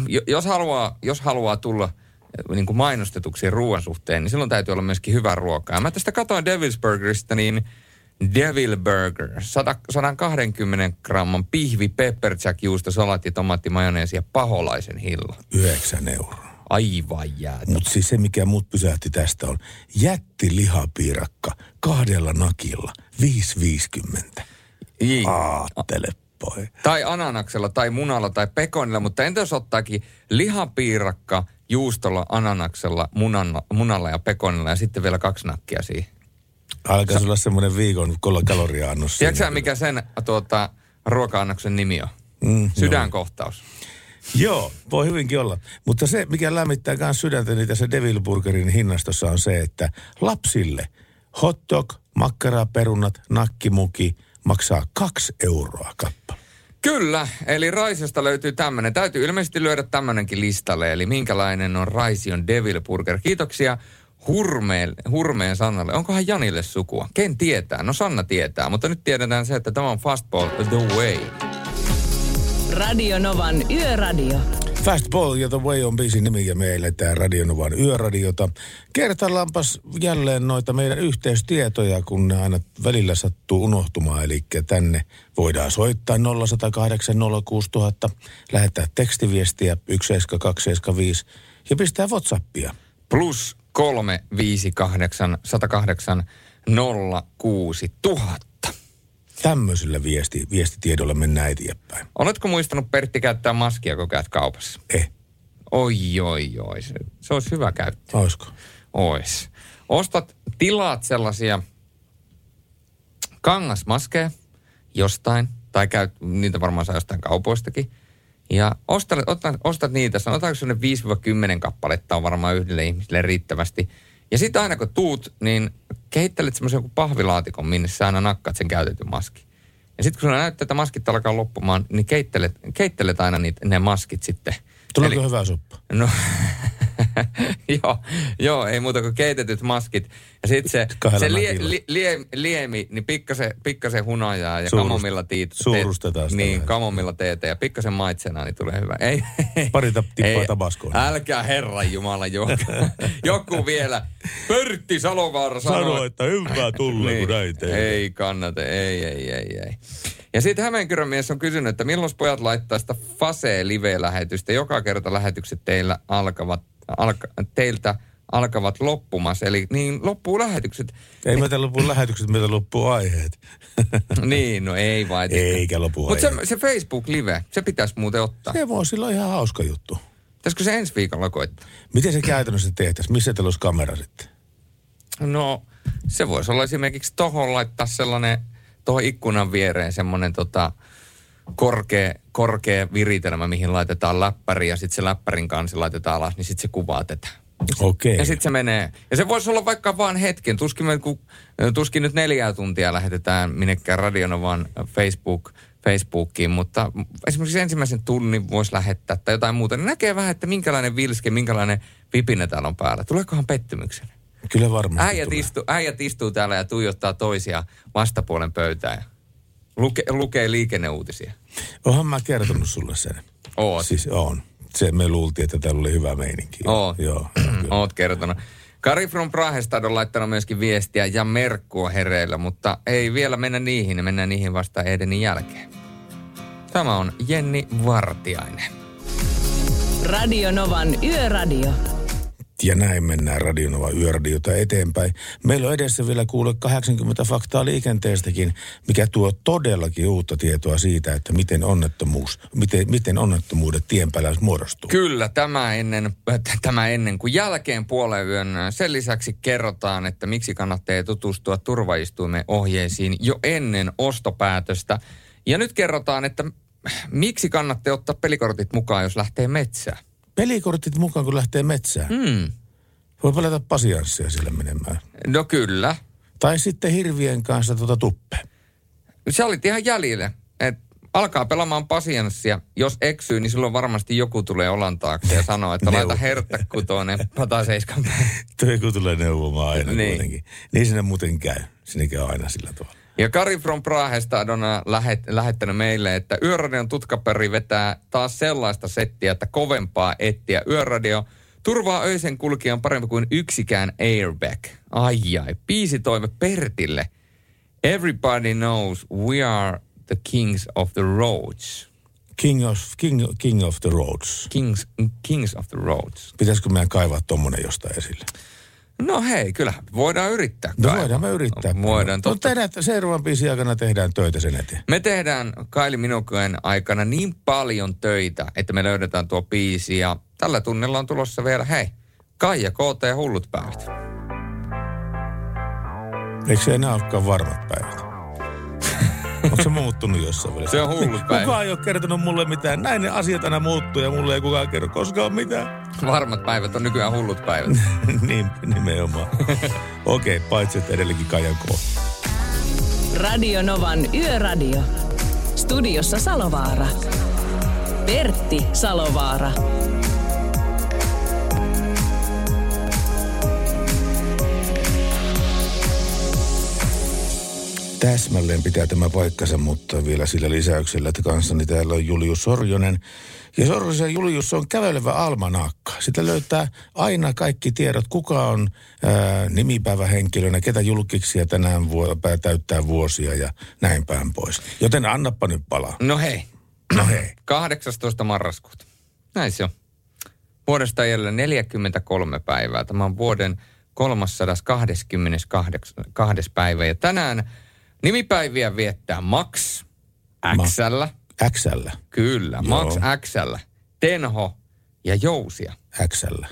jo- jos haluaa, jos haluaa tulla eh, niin kuin mainostetuksi ruoan suhteen, niin silloin täytyy olla myöskin hyvää ruokaa. Mä tästä katsoin Devil's Burgerista, niin Devil Burger, 100, 120 gramman pihvi, pepper jack, juusto, salatti, tomaatti, majoneesi ja paholaisen hillo. 9 euroa. Aivan jäätä. Mutta siis se, mikä mut pysähti tästä on jättilihapiirakka kahdella nakilla, 5,50. Ii. Aattele, poi. Tai ananaksella, tai munalla, tai pekonilla, mutta entä jos ottaakin lihapiirakka juustolla, ananaksella, munalla, munalla ja pekonilla ja sitten vielä kaksi nakkia siihen. Alkaa olla semmoinen viikon kol- kaloriaannos. Tiedätkö mikä sen tuota, ruoka-annoksen nimi on? Mm, Sydänkohtaus. Joo, voi hyvinkin olla. Mutta se, mikä lämmittää myös sydäntäni tässä Devil Burgerin hinnastossa on se, että lapsille hot dog, makkara, perunat, nakkimuki maksaa kaksi euroa kappale. Kyllä, eli Raisiosta löytyy tämmöinen. Täytyy ilmeisesti lyödä tämmöinenkin listalle, eli minkälainen on Raision Devil Burger. Kiitoksia Hurmeen, Hurmeen Sannalle. Onkohan Janille sukua? Ken tietää? No Sanna tietää, mutta nyt tiedetään se, että tämä on Fastball The Way. Radio Novan Yöradio. Fastball ja The Way on biisin nimi ja me eletään Radionovan yöradiota. Kertallaanpas jälleen noita meidän yhteystietoja, kun ne aina välillä sattuu unohtumaan. Eli tänne voidaan soittaa 0108 06000, lähettää tekstiviestiä 17275 ja pistää Whatsappia. Plus 358 108 06000. Tämmöisillä viesti, viestitiedolla mennään eteenpäin. Oletko muistanut Pertti käyttää maskia, kun käyt kaupassa? Eh, Oi, oi, oi. Se, se olisi hyvä käyttää. olisiko? Ois. Ostat, tilaat sellaisia kangasmaskeja jostain, tai käyt, niitä varmaan saa jostain kaupoistakin. Ja ostat, ostat, ostat niitä, sanotaanko sinne 5-10 kappaletta on varmaan yhdelle ihmiselle riittävästi. Ja sitten aina kun tuut, niin kehittelet semmoisen joku pahvilaatikon, minne sä aina nakkaat sen käytetyn maskin. Ja sitten kun sulla näyttää, että maskit alkaa loppumaan, niin keittelet, keittelet aina niitä, ne maskit sitten. Tuleeko Eli- hyvä soppa? No, (laughs) (laughs) joo, joo, ei muuta kuin keitetyt maskit. Ja sitten se, Kahdella se lie, li, lie, liemi, niin pikkasen, pikkasen hunajaa ja Suurust- kamomilla tiit, suurustetaan sitä Niin, vähän. kamomilla teetä ja pikkasen maitsena, niin tulee hyvä. Ei, (laughs) Pari tippaa ei, tabaskoa. Älkää herran jumala joku. (laughs) joku vielä. Pörtti Salovaara sanoi. Sano, että hyvää tulee, kun näin tehdään. Ei kannata, ei, ei, ei, ei. Ja sitten Hämeenkyrön mies on kysynyt, että milloin pojat laittaa sitä Fase live-lähetystä. Joka kerta lähetykset teillä alkavat, alka, teiltä alkavat loppumassa. Eli niin loppuu lähetykset. Ei meitä lopu lähetykset, meitä loppuu aiheet. (laughs) niin, no ei vai. Eikä lopu Mutta se, se Facebook live, se pitäisi muuten ottaa. Se voi silloin ihan hauska juttu. Pitäisikö se ensi viikolla koittaa? Miten se käytännössä tehtäisiin? Missä teillä olisi kamera sitten? No, Se voisi olla esimerkiksi tohon laittaa sellainen, tuohon ikkunan viereen semmoinen tota, korkea, korkea viritelmä, mihin laitetaan läppäri ja sitten se läppärin kansi laitetaan alas, niin sitten se kuvaa tätä. Okei. Ja sitten se menee. Ja se voisi olla vaikka vaan hetken. Tuskin, me, kun, tuskin nyt neljää tuntia lähetetään minnekään Radionovan Facebook, Facebookiin, mutta esimerkiksi ensimmäisen tunnin voisi lähettää tai jotain muuta. Niin näkee vähän, että minkälainen vilske, minkälainen vipinä täällä on päällä. Tuleekohan pettymyksen? Kyllä varmasti Äijät, istu, äijät istuu täällä ja tuijottaa toisia vastapuolen pöytään. Luke, lukee liikenneuutisia. Oonhan mä kertonut sulle sen. Oot. Siis on. Se me luultiin, että täällä oli hyvä meininki. Oot. Joo. joo (clears throat) kyllä. Oot kertonut. Kari from Prahestad on laittanut myöskin viestiä ja merkkua hereillä, mutta ei vielä mennä niihin. Mennään niihin vasta Edenin jälkeen. Tämä on Jenni Vartiainen. Radio Novan Yöradio. Ja näin mennään Radionova Yöradiota eteenpäin. Meillä on edessä vielä kuule 80 faktaa liikenteestäkin, mikä tuo todellakin uutta tietoa siitä, että miten onnettomuus, miten, miten onnettomuudet tien päällä muodostuu. Kyllä, tämä ennen, tämä ennen kuin jälkeen puolen yön. Sen lisäksi kerrotaan, että miksi kannattaa tutustua turvaistuimen ohjeisiin jo ennen ostopäätöstä. Ja nyt kerrotaan, että miksi kannattaa ottaa pelikortit mukaan, jos lähtee metsään. Pelikortit mukaan, kun lähtee metsään. Hmm. Voi pelata pasianssia sillä menemään. No kyllä. Tai sitten hirvien kanssa tuota tuppe. Se oli ihan jäljelle. Et alkaa pelaamaan pasianssia. Jos eksyy, niin silloin varmasti joku tulee olan taakse ja sanoo, että (laughs) laita hertta kutonen, pata seiskan (laughs) joku tulee neuvomaan aina Niin. niin. kuitenkin. Niin sinne muuten käy. Sinne käy aina sillä tavalla. Ja Kari from Prahesta on äh, lähet, lähettänyt meille, että Yöradion tutkaperi vetää taas sellaista settiä, että kovempaa ettiä. Yöradio turvaa öisen kulkijan parempi kuin yksikään airbag. Ai ai, biisitoive Pertille. Everybody knows we are the kings of the roads. King of, king, king of the roads. Kings, kings of the roads. Pitäisikö meidän kaivaa tommonen jostain esille? No hei, kyllä voidaan yrittää. No kaivaa. voidaan me yrittää. Voidaan, no, totta tehdään, seuraavan biisin aikana tehdään töitä sen eteen. Me tehdään Kaili Minukojen aikana niin paljon töitä, että me löydetään tuo biisi ja tällä tunnilla on tulossa vielä, hei, Kaija KT ja Hullut päivät. Eikö se enää olekaan varmat päivät? (laughs) Onko se muuttunut jossain välissä? Se on hullut päivä. Kukaan ei ole kertonut mulle mitään. Näin ne asiat aina muuttuu ja mulle ei kukaan kerro koskaan mitään. Varmat päivät on nykyään Hullut päivät. (laughs) niin, nimenomaan. Okei, okay, paitsi että edelleenkin Kajan K. Radio Novan Yöradio. Studiossa Salovaara. Pertti Salovaara. Täsmälleen pitää tämä paikkansa, mutta vielä sillä lisäyksellä, että kanssani täällä on Julius Sorjonen. Ja Sorjosen Julius on kävelevä almanakka. Sitä löytää aina kaikki tiedot, kuka on ää, nimipäivähenkilönä, ketä julkiksia tänään vuo, pää täyttää vuosia ja näin päin pois. Joten annappa nyt palaa. No hei, No hei. 18. marraskuuta. Näin se on. Vuodesta jäljellä 43 päivää. Tämä on vuoden 322. päivä. Ja tänään nimipäiviä viettää Max XL. XL. Kyllä, Joo. Max XL, Tenho ja Jousia. XL.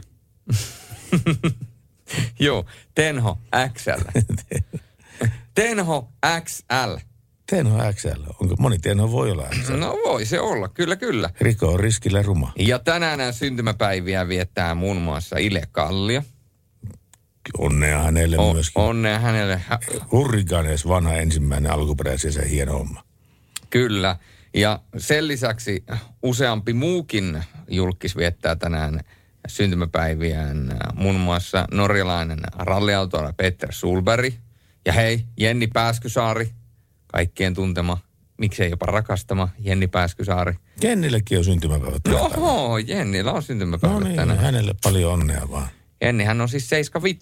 (laughs) Joo, Tenho XL. (laughs) Tenho XL. Tenho XL. Onko moni Tenho voi olla XL? No voi se olla, kyllä kyllä. Riko on riskillä ruma. Ja tänään syntymäpäiviä viettää muun muassa Ile Kallio. Onnea hänelle O- myöskin. onnea hänelle. Hä- Hurrikanes, vanha ensimmäinen alkuperäisen se hieno homma. Kyllä. Ja sen lisäksi useampi muukin julkis viettää tänään syntymäpäiviään. Muun muassa norjalainen ralliautoilija Peter Sulberg. Ja hei, Jenni Pääskysaari, kaikkien tuntema, miksei jopa rakastama Jenni Pääskysaari. Kennillekin on syntymäpäivä. tänä päivänä. Oho, Jennillä on syntymäpäivä No niin, tänään. hänelle paljon onnea vaan. Jenni, hän on siis 75.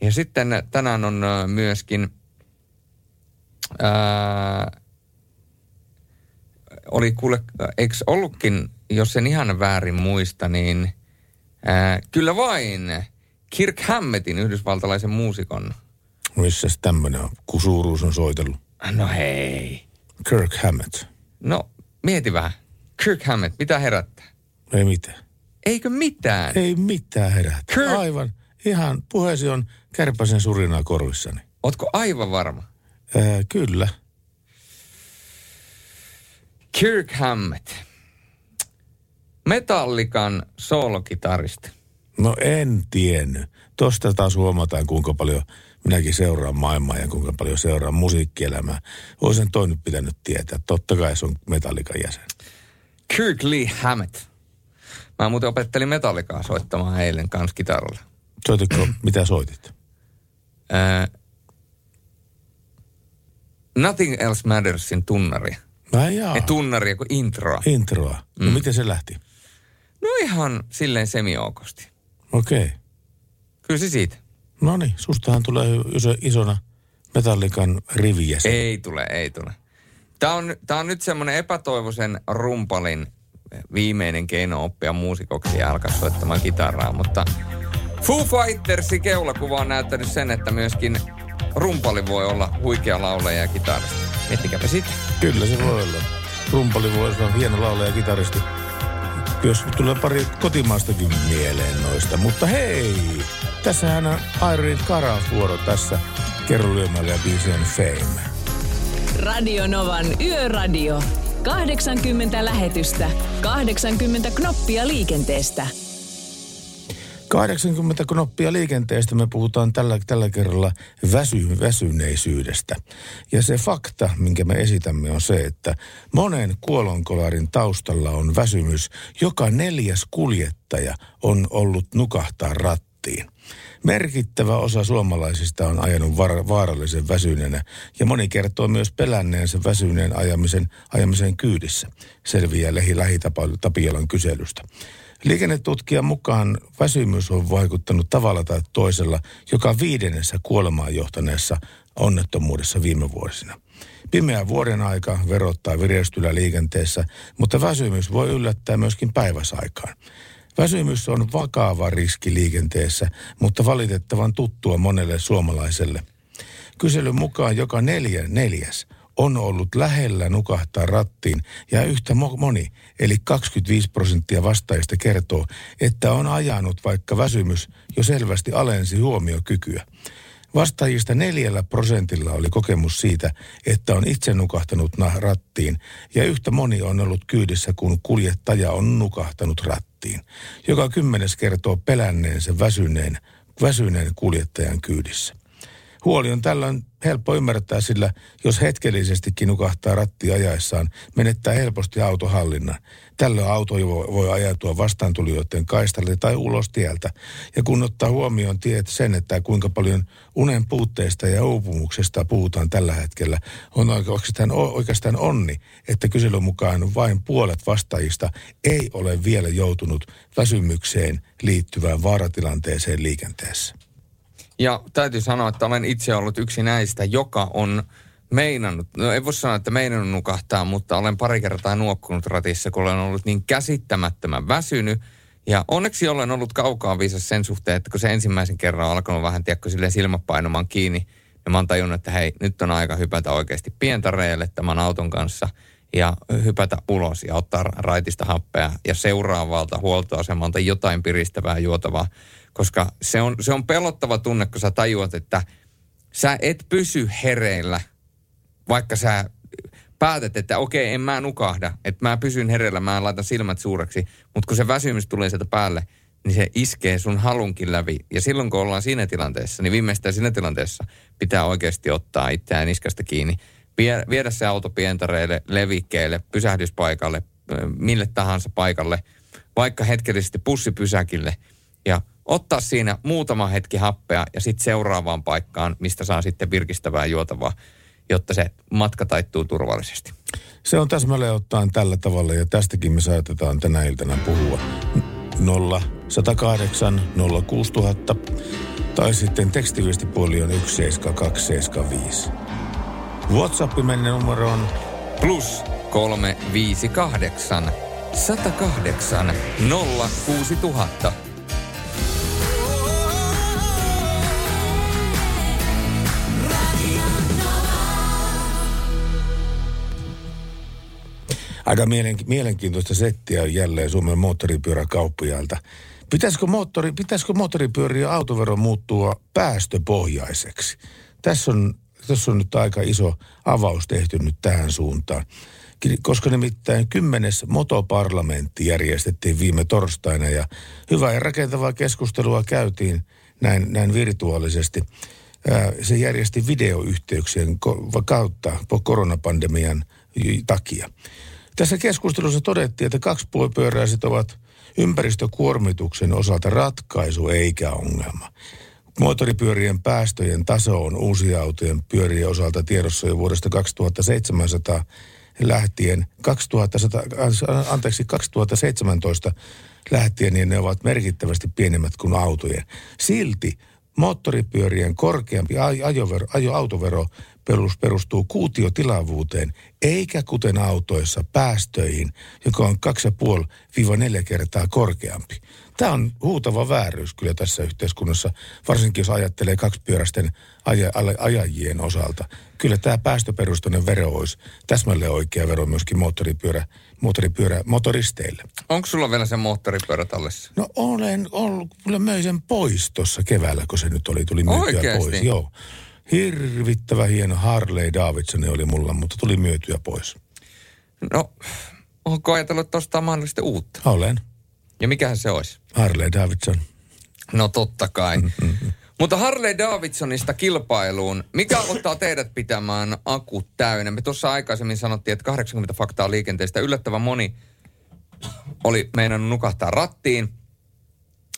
Ja sitten tänään on myöskin, ää, oli kuule, eikö ollutkin, jos en ihan väärin muista, niin ää, kyllä vain Kirk Hammettin, yhdysvaltalaisen muusikon. Missäs tämmönen on? Kusuruus on soitellut. No hei. Kirk Hammett. No, mieti vähän. Kirk Hammett, mitä herättää? Ei mitään. Eikö mitään? Ei mitään herätä. Kirk- Aivan ihan puheesi on kärpäsen surinaa korvissani. Ootko aivan varma? Ää, kyllä. Kirk Hammett. Metallikan soolokitaristi. No en tiennyt. Tosta taas huomataan, kuinka paljon minäkin seuraan maailmaa ja kuinka paljon seuraan musiikkielämää. Olisin toinen pitänyt tietää. Totta kai se on Metallikan jäsen. Kirk Lee Hammett. Mä muuten opettelin metallikaa soittamaan eilen kans kitaralla. Soititko, (clears throat) mitä soitit? Ää, Nothing Else Mattersin tunnari. Ai jaa. Ei tunnaria kuin introa. Introa. No Mm. miten se lähti? No ihan silleen semiookosti. Okei. Okay. Kyllä se siitä. No niin, sustahan tulee iso, isona Metallikan rivijäsen. Ei tule, ei tule. Tämä on, tää on nyt semmoinen epätoivoisen rumpalin viimeinen keino oppia muusikoksi ja alkaa soittamaan kitaraa, mutta Foo Fightersin keulakuva on näyttänyt sen, että myöskin rumpali voi olla huikea laulaja ja kitaristi. Miettikääpä sitä. Kyllä se voi olla. Rumpali voi olla hieno laulaja ja kitaristi. Jos tulee pari kotimaastakin mieleen noista. Mutta hei, tässähän on Irene Karas vuoro tässä Kerro lyömällä ja biisien Fame. Radio Novan Yöradio. 80 lähetystä, 80 knoppia liikenteestä. 80 knoppia liikenteestä me puhutaan tällä, tällä kerralla väsy, väsyneisyydestä. Ja se fakta, minkä me esitämme, on se, että monen kuolonkolarin taustalla on väsymys. Joka neljäs kuljettaja on ollut nukahtaa rattiin. Merkittävä osa suomalaisista on ajanut var- vaarallisen väsyneenä ja moni kertoo myös pelänneensä väsyneen ajamisen, ajamisen kyydissä, selviää Lehi Lähitapiolan kyselystä. Liikennetutkijan mukaan väsymys on vaikuttanut tavalla tai toisella joka viidennessä kuolemaan johtaneessa onnettomuudessa viime vuosina. Pimeä vuoden aika verottaa vireystyllä liikenteessä, mutta väsymys voi yllättää myöskin päiväsaikaan. Väsymys on vakava riski liikenteessä, mutta valitettavan tuttua monelle suomalaiselle. Kyselyn mukaan joka neljä, neljäs on ollut lähellä nukahtaa rattiin ja yhtä mo- moni, eli 25 prosenttia vastaajista kertoo, että on ajanut, vaikka väsymys jo selvästi alensi huomiokykyä. Vastaajista neljällä prosentilla oli kokemus siitä, että on itse nukahtanut rattiin ja yhtä moni on ollut kyydissä, kun kuljettaja on nukahtanut rattiin. Joka kymmenes kertoo pelänneensä väsyneen, väsyneen kuljettajan kyydissä. Huoli on tällöin helppo ymmärtää, sillä jos hetkellisestikin nukahtaa ratti ajaessaan, menettää helposti autohallinnan. Tällöin auto voi, voi ajatua vastaantulijoiden kaistalle tai ulos tieltä. Ja kun ottaa huomioon tiet sen, että kuinka paljon unen puutteista ja uupumuksesta puhutaan tällä hetkellä, on oikeastaan, oikeastaan onni, että kyselyn mukaan vain puolet vastaajista ei ole vielä joutunut väsymykseen liittyvään vaaratilanteeseen liikenteessä. Ja täytyy sanoa, että olen itse ollut yksi näistä, joka on meinannut, no ei voi sanoa, että meinannut nukahtaa, mutta olen pari kertaa nuokkunut ratissa, kun olen ollut niin käsittämättömän väsynyt. Ja onneksi olen ollut kaukaa viisas sen suhteen, että kun se ensimmäisen kerran on alkanut vähän, tiedätkö, silleen silmäpainumaan kiinni, niin mä oon tajunnut, että hei, nyt on aika hypätä oikeasti pientareelle tämän auton kanssa ja hypätä ulos ja ottaa raitista happea ja seuraavalta huoltoasemalta jotain piristävää juotavaa. Koska se on, se on pelottava tunne, kun sä tajuat, että sä et pysy hereillä, vaikka sä päätät, että okei, en mä nukahda, että mä pysyn hereillä, mä laitan silmät suureksi, mutta kun se väsymys tulee sieltä päälle, niin se iskee sun halunkin läpi. Ja silloin kun ollaan siinä tilanteessa, niin viimeistään siinä tilanteessa pitää oikeasti ottaa itseään niskasta kiinni, vie, viedä se auto pientareille, levikkeelle, pysähdyspaikalle, mille tahansa paikalle, vaikka hetkellisesti pussipysäkille. Ja ottaa siinä muutama hetki happea ja sitten seuraavaan paikkaan, mistä saa sitten virkistävää juotavaa, jotta se matka taittuu turvallisesti. Se on täsmälleen ottaen tällä tavalla ja tästäkin me saatetaan tänä iltana puhua. 0 108 06000 tai sitten tekstiviestipuoli on 17275. WhatsApp menne numero on Plus 358 108 06000. aika mielen, mielenkiintoista settiä jälleen Suomen moottoripyöräkauppiailta. Pitäisikö, moottori, pitäisikö moottoripyöriä autovero muuttua päästöpohjaiseksi? Tässä on, tässä on nyt aika iso avaus tehty nyt tähän suuntaan. Koska nimittäin kymmenes motoparlamentti järjestettiin viime torstaina ja hyvää ja rakentavaa keskustelua käytiin näin, näin virtuaalisesti. Se järjesti videoyhteyksien kautta koronapandemian takia. Tässä keskustelussa todettiin, että kaksipyöräiset ovat ympäristökuormituksen osalta ratkaisu eikä ongelma. Moottoripyörien päästöjen taso on uusia autojen pyörien osalta tiedossa jo vuodesta 2700 lähtien, 2100, anteeksi, 2017 lähtien, niin ne ovat merkittävästi pienemmät kuin autojen. Silti moottoripyörien korkeampi ajovero, ajo, autovero perustuu kuutiotilavuuteen, eikä kuten autoissa päästöihin, joka on 2,5-4 kertaa korkeampi. Tämä on huutava vääryys kyllä tässä yhteiskunnassa, varsinkin jos ajattelee kaksipyöräisten aja, ajajien osalta. Kyllä tämä päästöperusteinen vero olisi täsmälleen oikea vero myöskin moottoripyörä, moottoripyörä motoristeille. Onko sulla vielä se moottoripyörä tallessa? No olen ollut, kyllä möin sen pois tuossa keväällä, kun se nyt oli, tuli myytyä pois. Joo. Hirvittävä hieno Harley Davidson oli mulla, mutta tuli myytyä pois. No, onko ajatellut tuosta mahdollisesti uutta? Olen. Ja mikähän se olisi? Harley Davidson. No totta kai. Mm-hmm. Mutta Harley Davidsonista kilpailuun. Mikä ottaa teidät pitämään akut täynnä? Me tuossa aikaisemmin sanottiin, että 80 faktaa liikenteestä. Yllättävän moni oli meinannut nukahtaa rattiin.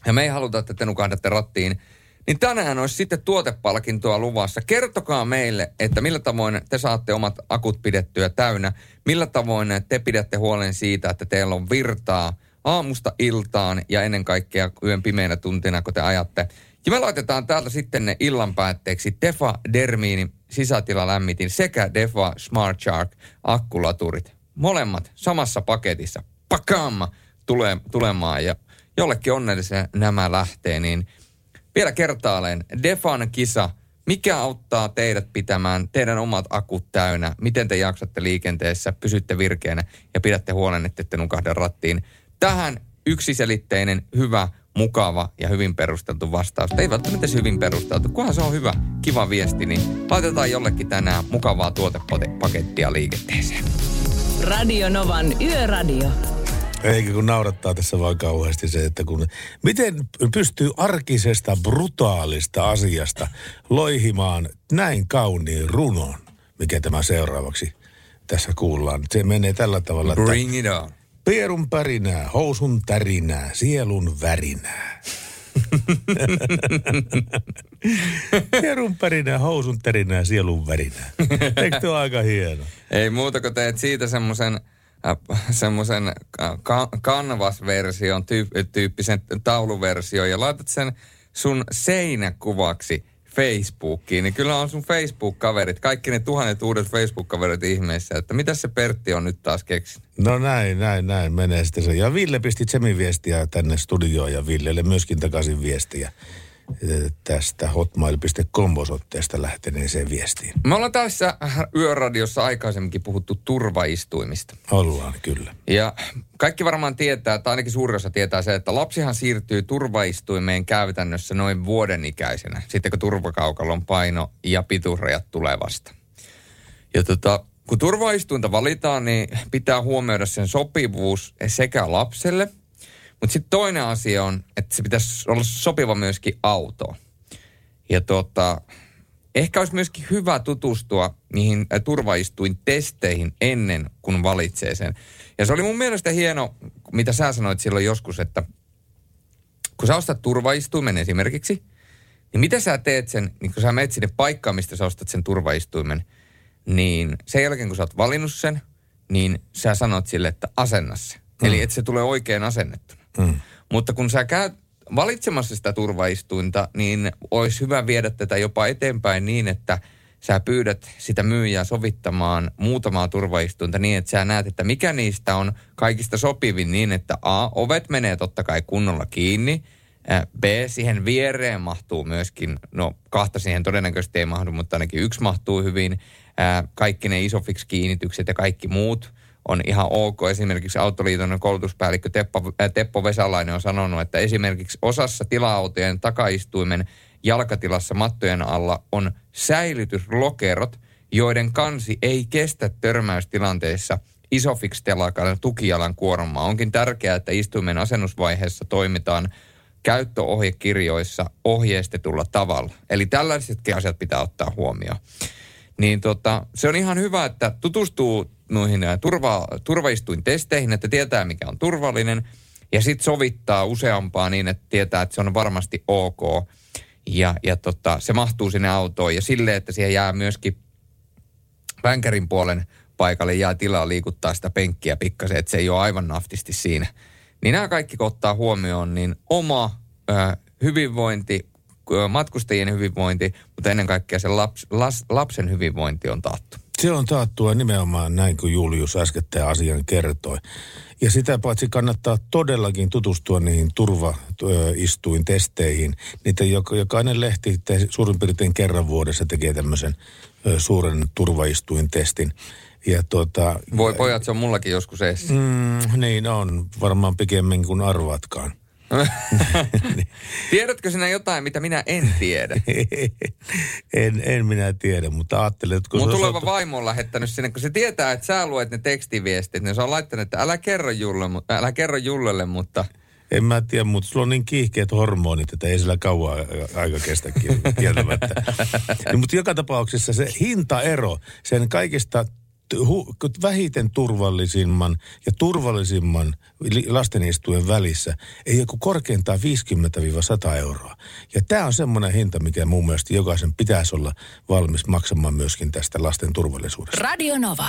Ja me ei haluta, että te nukahdatte rattiin. Niin tänään olisi sitten tuotepalkintoa luvassa. Kertokaa meille, että millä tavoin te saatte omat akut pidettyä täynnä. Millä tavoin te pidätte huolen siitä, että teillä on virtaa aamusta iltaan ja ennen kaikkea yön pimeinä tuntina, kun te ajatte. Ja me laitetaan täältä sitten ne illan päätteeksi Defa Dermiini sisätilalämmitin sekä Defa Smart Shark akkulaturit. Molemmat samassa paketissa. Pakam! Tule, tulemaan ja jollekin onnellisen nämä lähtee, niin vielä kertaalleen Defan kisa. Mikä auttaa teidät pitämään teidän omat akut täynnä? Miten te jaksatte liikenteessä, pysytte virkeänä ja pidätte huolen, että ette nukahda rattiin? Tähän yksiselitteinen, hyvä, mukava ja hyvin perusteltu vastaus. Ei välttämättä hyvin perusteltu, kunhan se on hyvä, kiva viesti, niin laitetaan jollekin tänään mukavaa tuotepakettia liikenteeseen. Radio Novan Yöradio. Eikä kun naurattaa tässä vaan kauheasti se, että kun, miten pystyy arkisesta brutaalista asiasta loihimaan näin kauniin runon, mikä tämä seuraavaksi tässä kuullaan. Se menee tällä tavalla. Bring it on. Pierun pärinää, housun tärinää, sielun värinää. (laughs) Pierun pärinää, housun tärinää, sielun värinää. Eikö tuo aika hieno? Ei muuta kuin teet siitä semmoisen (laughs) semmoisen äh, canvas-version, tyyppisen tauluversion ja laitat sen sun seinäkuvaksi Facebookiin, niin kyllä on sun Facebook-kaverit, kaikki ne tuhannet uudet Facebook-kaverit ihmeissä, että mitä se Pertti on nyt taas keksinyt? No näin, näin, näin menee sitten se. Ja Ville pisti Tsemin viestiä tänne studioon ja Villelle myöskin takaisin viestiä tästä hotmail.com-osoitteesta lähteneeseen viestiin. Me ollaan tässä Yöradiossa aikaisemminkin puhuttu turvaistuimista. Ollaan, kyllä. Ja kaikki varmaan tietää, tai ainakin suurin osa tietää se, että lapsihan siirtyy turvaistuimeen käytännössä noin vuoden ikäisenä, sitten kun turvakaukalon paino ja pituusrajat tulee vasta. Ja tota, kun turvaistuinta valitaan, niin pitää huomioida sen sopivuus sekä lapselle – mutta sitten toinen asia on, että se pitäisi olla sopiva myöskin auto. Ja tota, ehkä olisi myöskin hyvä tutustua niihin turvaistuin testeihin ennen kuin valitsee sen. Ja se oli mun mielestä hieno, mitä sä sanoit silloin joskus, että kun sä ostat turvaistuimen esimerkiksi, niin mitä sä teet sen, niin kun sä menet sinne paikkaan, mistä sä ostat sen turvaistuimen, niin sen jälkeen kun sä oot valinnut sen, niin sä sanot sille, että asenna se. Mm. Eli että se tulee oikein asennettu. Mm. Mutta kun sä käyt valitsemassa sitä turvaistuinta, niin olisi hyvä viedä tätä jopa eteenpäin niin, että sä pyydät sitä myyjää sovittamaan muutamaa turvaistuinta niin, että sä näet, että mikä niistä on kaikista sopivin niin, että A, ovet menee totta kai kunnolla kiinni, B, siihen viereen mahtuu myöskin, no kahta siihen todennäköisesti ei mahdu, mutta ainakin yksi mahtuu hyvin, kaikki ne isofix-kiinnitykset ja kaikki muut on ihan ok. Esimerkiksi Autoliiton koulutuspäällikkö Teppo, äh, Teppo Vesalainen on sanonut, että esimerkiksi osassa tila-autojen takaistuimen jalkatilassa mattojen alla on säilytyslokerot, joiden kansi ei kestä törmäystilanteessa isofix-telakan tukijalan kuormaa. Onkin tärkeää, että istuimen asennusvaiheessa toimitaan käyttöohjekirjoissa ohjeistetulla tavalla. Eli tällaisetkin asiat pitää ottaa huomioon. Niin tota, se on ihan hyvä, että tutustuu noihin turva, turvaistuintesteihin, että tietää mikä on turvallinen ja sitten sovittaa useampaa niin, että tietää, että se on varmasti ok ja, ja tota, se mahtuu sinne autoon ja sille, että siihen jää myöskin vänkärin puolen paikalle jää tilaa liikuttaa sitä penkkiä pikkasen, että se ei ole aivan naftisti siinä. Niin nämä kaikki kun ottaa huomioon, niin oma ö, hyvinvointi, matkustajien hyvinvointi, mutta ennen kaikkea se laps, las, lapsen hyvinvointi on taattu. Se on taattua nimenomaan näin kuin Julius äskettäin asian kertoi. Ja sitä paitsi kannattaa todellakin tutustua niihin turvaistuintesteihin. Niitä jokainen lehti te, suurin piirtein kerran vuodessa tekee tämmöisen suuren turvaistuintestin. Ja tuota, Voi pojat, se on mullakin joskus eessä. Mm, niin on, varmaan pikemmin kuin arvatkaan. (laughs) Tiedätkö sinä jotain, mitä minä en tiedä? (laughs) en, en minä tiedä, mutta ajattelin, että kun Mun tuleva osattu... vaimo on lähettänyt sinne, kun se tietää, että sä luet ne tekstiviestit, niin se on laittanut, että älä kerro, Julle, älä kerro Jullelle, mutta... En mä tiedä, mutta sulla on niin kiihkeät hormonit, että ei sillä kauan aika kestä kieltämättä. (laughs) niin, mutta joka tapauksessa se hintaero sen kaikista hu, vähiten turvallisimman ja turvallisimman lastenistujen välissä ei joku korkeintaan 50-100 euroa. Ja tämä on semmoinen hinta, mikä mun mielestä jokaisen pitäisi olla valmis maksamaan myöskin tästä lasten turvallisuudesta. Radio Nova.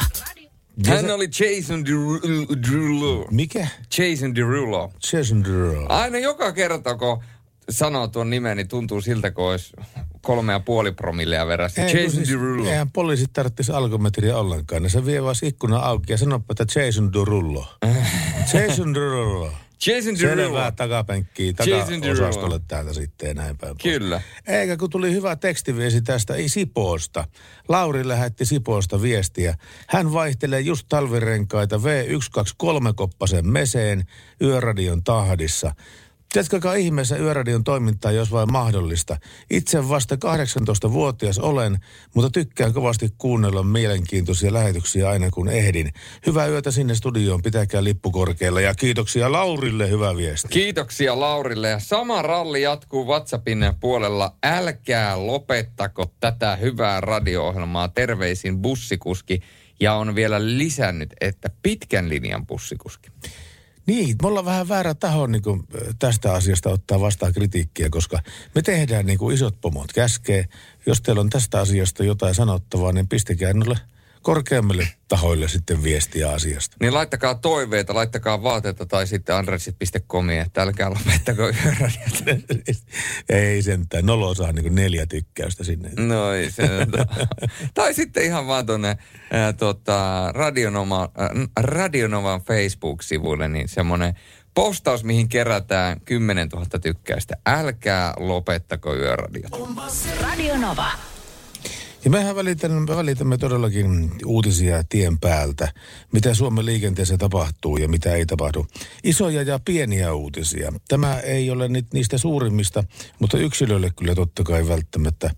Hän oli Jason Derulo. Mikä? Jason Derulo. Jason Derulo. Aina joka kerta, kun sanoo tuon nimen, niin tuntuu siltä, kun olisi kolme ja puoli promillea verrassa. Ei, Jason siis, Derulo. Eihän poliisit tarvitsisi alkometriä ollenkaan. Ne se vie vaan ikkuna auki ja sanoo, että (laughs) Jason Derulo. Jason Derulo. Jason Derulo. Selvää takapenkkiä, takaosastolle täältä sitten ja näin päin. Kyllä. Eikä kun tuli hyvä tekstiviesi tästä Sipoosta. Lauri lähetti Sipoosta viestiä. Hän vaihtelee just talvirenkaita V123-koppasen meseen yöradion tahdissa. Jatkakaa ihmeessä Yöradion toimintaa, jos vain mahdollista. Itse vasta 18-vuotias olen, mutta tykkään kovasti kuunnella mielenkiintoisia lähetyksiä aina kun ehdin. Hyvää yötä sinne studioon, pitäkää lippu korkealla ja kiitoksia Laurille, hyvä viesti. Kiitoksia Laurille ja sama ralli jatkuu WhatsAppin puolella. Älkää lopettako tätä hyvää radio-ohjelmaa. Terveisin bussikuski ja on vielä lisännyt, että pitkän linjan bussikuski. Niin, me ollaan vähän väärä taho niin kuin tästä asiasta ottaa vastaan kritiikkiä, koska me tehdään niin kuin isot pomot käskee. Jos teillä on tästä asiasta jotain sanottavaa, niin pistikää noille korkeammille tahoille sitten viestiä asiasta. Niin laittakaa toiveita, laittakaa vaateita tai sitten andresit.comi, että älkää lopettako yöradiot. (laughs) ei sentään, nolo saa niin neljä tykkäystä sinne. No ei se. (laughs) tai sitten ihan vaan tuonne tota, Radionoma, Radionovan Facebook-sivuille, niin semmoinen postaus, mihin kerätään 10 000 tykkäystä. Älkää lopettako yöradiot. Radio Nova. Ja mehän välitämme, välitämme todellakin uutisia tien päältä, mitä Suomen liikenteessä tapahtuu ja mitä ei tapahdu. Isoja ja pieniä uutisia. Tämä ei ole niistä suurimmista, mutta yksilölle kyllä totta kai välttämättä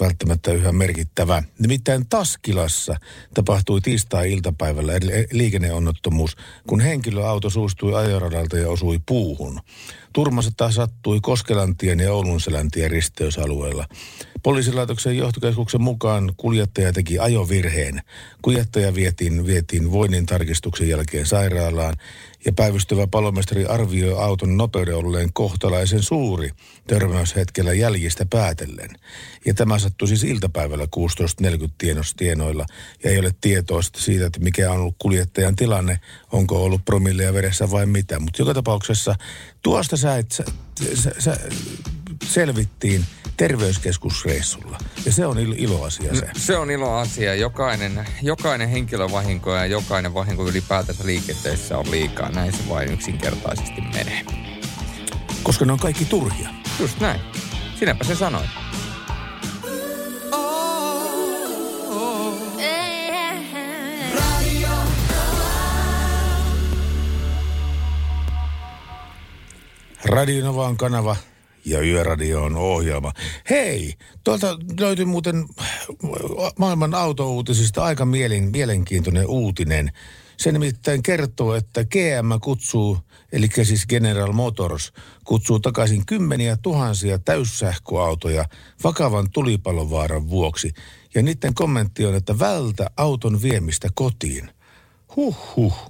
välttämättä yhä merkittävä. Nimittäin Taskilassa tapahtui tiistai-iltapäivällä liikenneonnottomuus, kun henkilöauto suustui ajoradalta ja osui puuhun. Turmassa sattui Koskelantien ja Oulunseläntien risteysalueella. Poliisilaitoksen johtokeskuksen mukaan kuljettaja teki ajovirheen. Kuljettaja vietiin, vietiin voinnin tarkistuksen jälkeen sairaalaan ja päivystävä palomestari arvioi auton nopeuden olleen kohtalaisen suuri törmäyshetkellä jäljistä päätellen. Ja tämä sattui siis iltapäivällä 16.40 tienoilla ja ei ole tietoa siitä, että mikä on ollut kuljettajan tilanne, onko ollut promilleja veressä vai mitä. Mutta joka tapauksessa tuosta sä, et, sä, sä, sä selvittiin terveyskeskusreissulla. Ja se on il- iloasia se. No, se on iloasia. Jokainen, jokainen henkilövahinko ja jokainen vahinko ylipäätänsä liikenteessä on liikaa. Näin se vain yksinkertaisesti menee. Koska ne on kaikki turhia. Just näin. Sinäpä se sanoi. Radionovaan kanava ja Yöradio on ohjelma. Hei, tuolta löytyi muuten maailman autouutisista aika mielen, mielenkiintoinen uutinen. Se nimittäin kertoo, että GM kutsuu, eli siis General Motors, kutsuu takaisin kymmeniä tuhansia täyssähköautoja vakavan tulipallovaaran vuoksi. Ja niiden kommentti on, että vältä auton viemistä kotiin. Huh huh.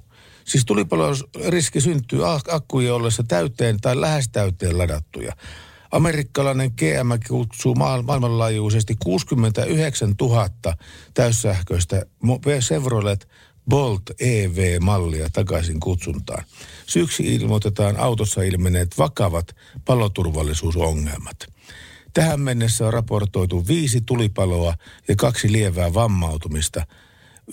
Siis tulipaloriski syntyy akkujen ollessa täyteen tai lähes täyteen ladattuja. Amerikkalainen GM kutsuu maailmanlaajuisesti 69 000 täyssähköistä Chevrolet Bolt EV-mallia takaisin kutsuntaan. Syyksi ilmoitetaan autossa ilmenneet vakavat paloturvallisuusongelmat. Tähän mennessä on raportoitu viisi tulipaloa ja kaksi lievää vammautumista –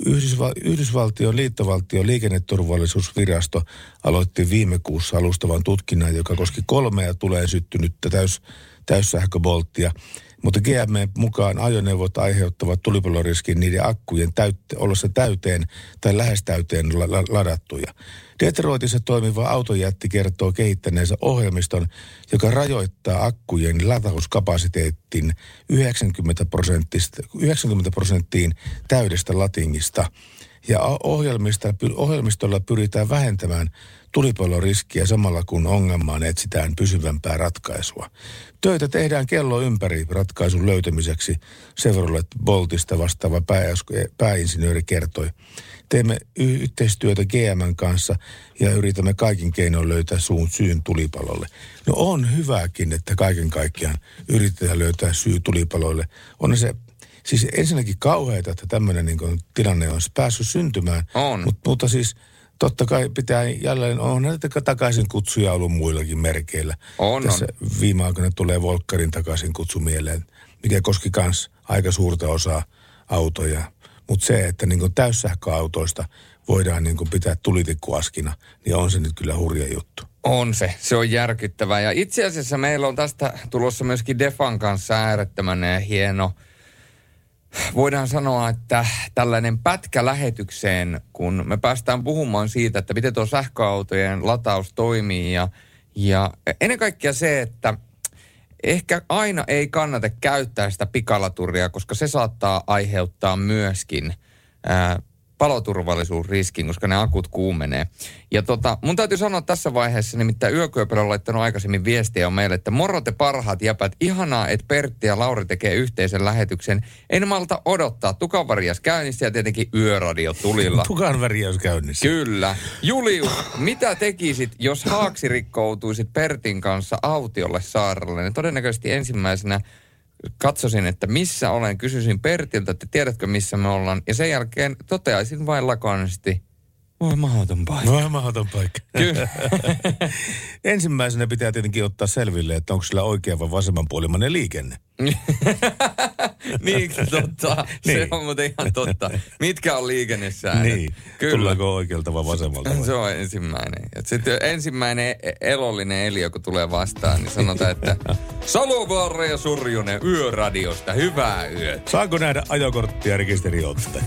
Yhdysval- Yhdysvaltion liittovaltion liikenneturvallisuusvirasto aloitti viime kuussa alustavan tutkinnan, joka koski kolmea tulee syttynyttä täys, täyssähköbolttia. Mutta GM mukaan ajoneuvot aiheuttavat tulipaloriskin niiden akkujen täytte, ollessa täyteen tai lähes täyteen la, la, ladattuja. Detroitissa toimiva autojätti kertoo kehittäneensä ohjelmiston, joka rajoittaa akkujen latauskapasiteettin 90, 90 prosenttiin täydestä latingista. Ja ohjelmistolla pyritään vähentämään tulipaloriskiä samalla kun ongelmaan etsitään pysyvämpää ratkaisua. Töitä tehdään kello ympäri ratkaisun löytämiseksi, Chevrolet Boltista vastaava pääinsinööri kertoi. Teemme yhteistyötä GMn kanssa ja yritämme kaikin keinoin löytää suun syyn tulipalolle. No on hyväkin, että kaiken kaikkiaan yritetään löytää syy tulipaloille. On se siis ensinnäkin kauheita, että tämmöinen niin tilanne on päässyt syntymään. On. Mut, mutta siis totta kai pitää jälleen, on näitä takaisin kutsuja ollut muillakin merkeillä. On, Tässä on. viime aikoina tulee Volkkarin takaisin kutsu mieleen, mikä koski myös aika suurta osaa autoja. Mutta se, että niin täyssähköautoista voidaan niin pitää tulitikkuaskina, niin on se nyt kyllä hurja juttu. On se, se on järkyttävää. Ja itse asiassa meillä on tästä tulossa myöskin Defan kanssa äärettömän hieno – voidaan sanoa, että tällainen pätkä lähetykseen, kun me päästään puhumaan siitä, että miten tuo sähköautojen lataus toimii ja, ja ennen kaikkea se, että ehkä aina ei kannata käyttää sitä pikalaturia, koska se saattaa aiheuttaa myöskin ää, paloturvallisuusriskin, koska ne akut kuumenee. Ja tota, mun täytyy sanoa tässä vaiheessa, nimittäin Yökyöpelä on laittanut aikaisemmin viestiä on meille, että moro te parhaat jäpät, ihanaa, että Pertti ja Lauri tekee yhteisen lähetyksen. En malta odottaa, tukanvarjas käynnissä ja tietenkin yöradio tulilla. (laughs) tukanvarjas käynnissä. Kyllä. Julius, mitä tekisit, jos haaksi rikkoutuisit Pertin kanssa autiolle saarelle? Ne todennäköisesti ensimmäisenä katsosin, että missä olen, kysyisin Pertiltä, että tiedätkö missä me ollaan. Ja sen jälkeen toteaisin vain lakonisesti, voi mahdoton paikka. Voi mahdoton paikka. Kyllä. (laughs) Ensimmäisenä pitää tietenkin ottaa selville, että onko sillä oikea vai vasemmanpuolimainen liikenne. (laughs) niin, totta. niin. Se on muuten ihan totta. Mitkä on liikennesäännöt? Niin. Kyllä. Tullaanko oikealta vai vasemmalta? Vai? Se on ensimmäinen. Sitten ensimmäinen e- elollinen Elio, kun tulee vastaan, niin sanotaan, että (laughs) Salovaara ja Surjunen yöradiosta, hyvää yötä. Saanko nähdä ajokorttia rekisteriotta? (laughs)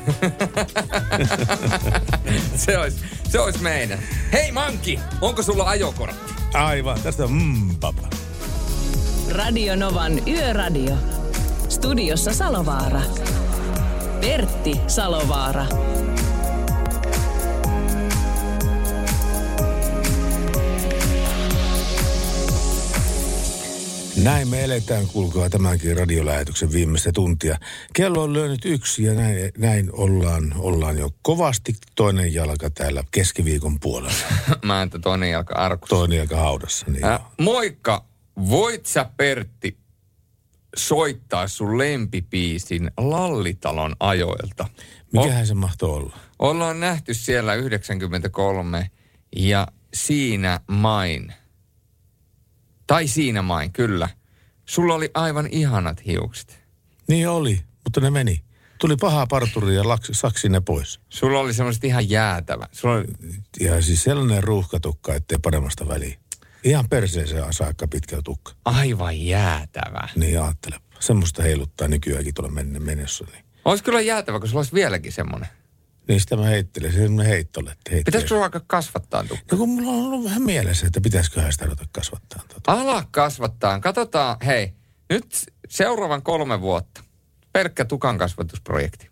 se olisi se olis meidän. Hei Manki, onko sulla ajokortti? Aivan, tästä on mm, papa. Radio Novan Yöradio. Studiossa Salovaara. Pertti Salovaara. Näin me eletään, kuulkaa tämänkin radiolähetyksen viimeistä tuntia. Kello on lyönyt yksi ja näin, näin ollaan, ollaan jo kovasti toinen jalka täällä keskiviikon puolella. (laughs) Mä en toinen jalka arkussa. Toinen jalka haudassa, niin äh, Moikka, voit sä Pertti soittaa sun lempipiisin Lallitalon ajoilta? Mikähän o- se mahtoi olla? Ollaan nähty siellä 93 ja siinä main. Tai siinä main, kyllä. Sulla oli aivan ihanat hiukset. Niin oli, mutta ne meni. Tuli paha parturi ja laks, saksi ne pois. Sulla oli semmoista ihan jäätävä. Sulla oli... Ja siis sellainen ruuhkatukka, ettei paremmasta väliä. Ihan perseeseen saakka pitkä tukka. Aivan jäätävä. Niin ajattele. Semmoista heiluttaa nykyäänkin tuolla mennessä. Niin. Olisi kyllä jäätävä, kun sulla olisi vieläkin semmoinen. Niin sitä mä heittelen, se on heittolle. Pitäisikö sun alkaa kasvattaa tukkaa? No kun mulla on ollut vähän mielessä, että pitäisiköhän sitä ruveta kasvattaa. Tota. Ala kasvattaa. Katsotaan, hei, nyt seuraavan kolme vuotta. Pelkkä tukan kasvatusprojekti.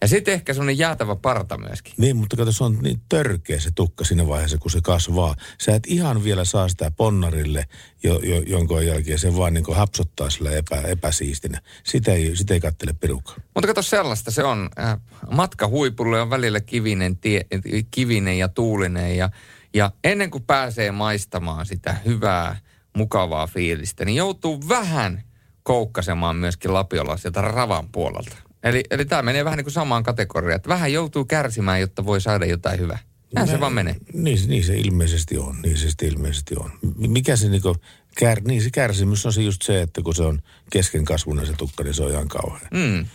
Ja sitten ehkä semmoinen jäätävä parta myöskin. Niin, mutta kato, se on niin törkeä se tukka siinä vaiheessa, kun se kasvaa. Sä et ihan vielä saa sitä ponnarille, jo, jo, jonka jälkeen se vaan niin hapsottaa sillä epä, epäsiistinä. Sitä ei, sitä ei kattele peruka. Mutta kato sellaista, se on äh, matka huipulle on välillä kivinen, tie, kivinen ja tuulinen ja, ja ennen kuin pääsee maistamaan sitä hyvää, mukavaa fiilistä, niin joutuu vähän koukkasemaan myöskin Lapiolla sieltä ravan puolelta. Eli, eli tämä menee vähän niin kuin samaan kategoriaan, että vähän joutuu kärsimään, jotta voi saada jotain hyvää. Näin se vaan menee. Niin, niin se ilmeisesti on, niin se ilmeisesti on. Mikä se niinku, kär, niin se kärsimys on se just se, että kun se on kesken kasvuna se tukka, niin se on ihan kauhean. Mm.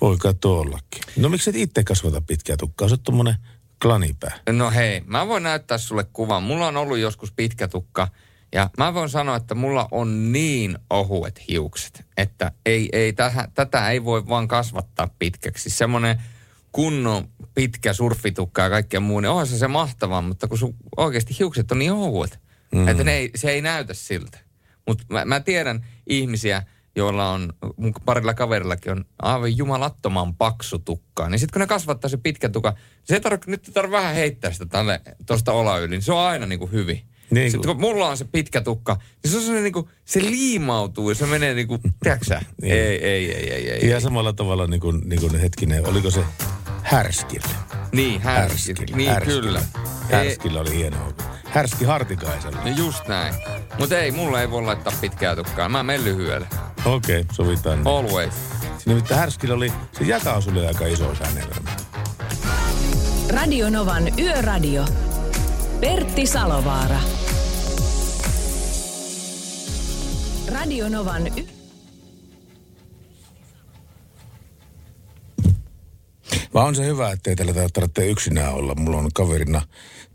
Voi katsoa ollakin. No miksi et itse kasvata pitkää tukkaa? Se on tommonen klanipää. No hei, mä voin näyttää sulle kuvan. Mulla on ollut joskus pitkä tukka – ja mä voin sanoa, että mulla on niin ohuet hiukset, että ei, ei tähä, tätä ei voi vaan kasvattaa pitkäksi. Semmoinen kunnon pitkä surfitukka ja kaikkea muu, niin onhan se se mahtavaa, mutta kun sun oikeasti hiukset on niin ohuet, mm. että ne ei, se ei näytä siltä. Mutta mä, mä tiedän ihmisiä, joilla on, mun parilla kaverillakin on aivan jumalattoman paksu tukkaa. Niin sitten kun ne kasvattaa se pitkä tukka, se ei tarvitse, nyt tarvitse vähän heittää sitä tälle tuosta ola yli, niin se on aina niin kuin hyvin. Niin Sitten kun mulla on se pitkä tukka, niin se on sellainen niin kuin, se liimautuu ja se menee niin kuin, tiedätkö niin. Ei, ei, ei, ei, ei. Ihan samalla tavalla niin kuin, niin kuin hetkinen, oliko se härskille? Niin, härskille. Niin, härskille. kyllä. Härskillä oli hieno Härski Hartikaisella. No just näin. Mutta ei, mulla ei voi laittaa pitkää tukkaa. Mä menen lyhyelle. Okei, okay, sovitaan. Niin. Always. Nimittäin Härskillä oli, se jakaus oli aika iso säännellä. Radio Novan Yöradio. Pertti Salovaara. Radio Novan y- Vaan on se hyvä, ettei täällä tarvitse yksinään olla. Mulla on kaverina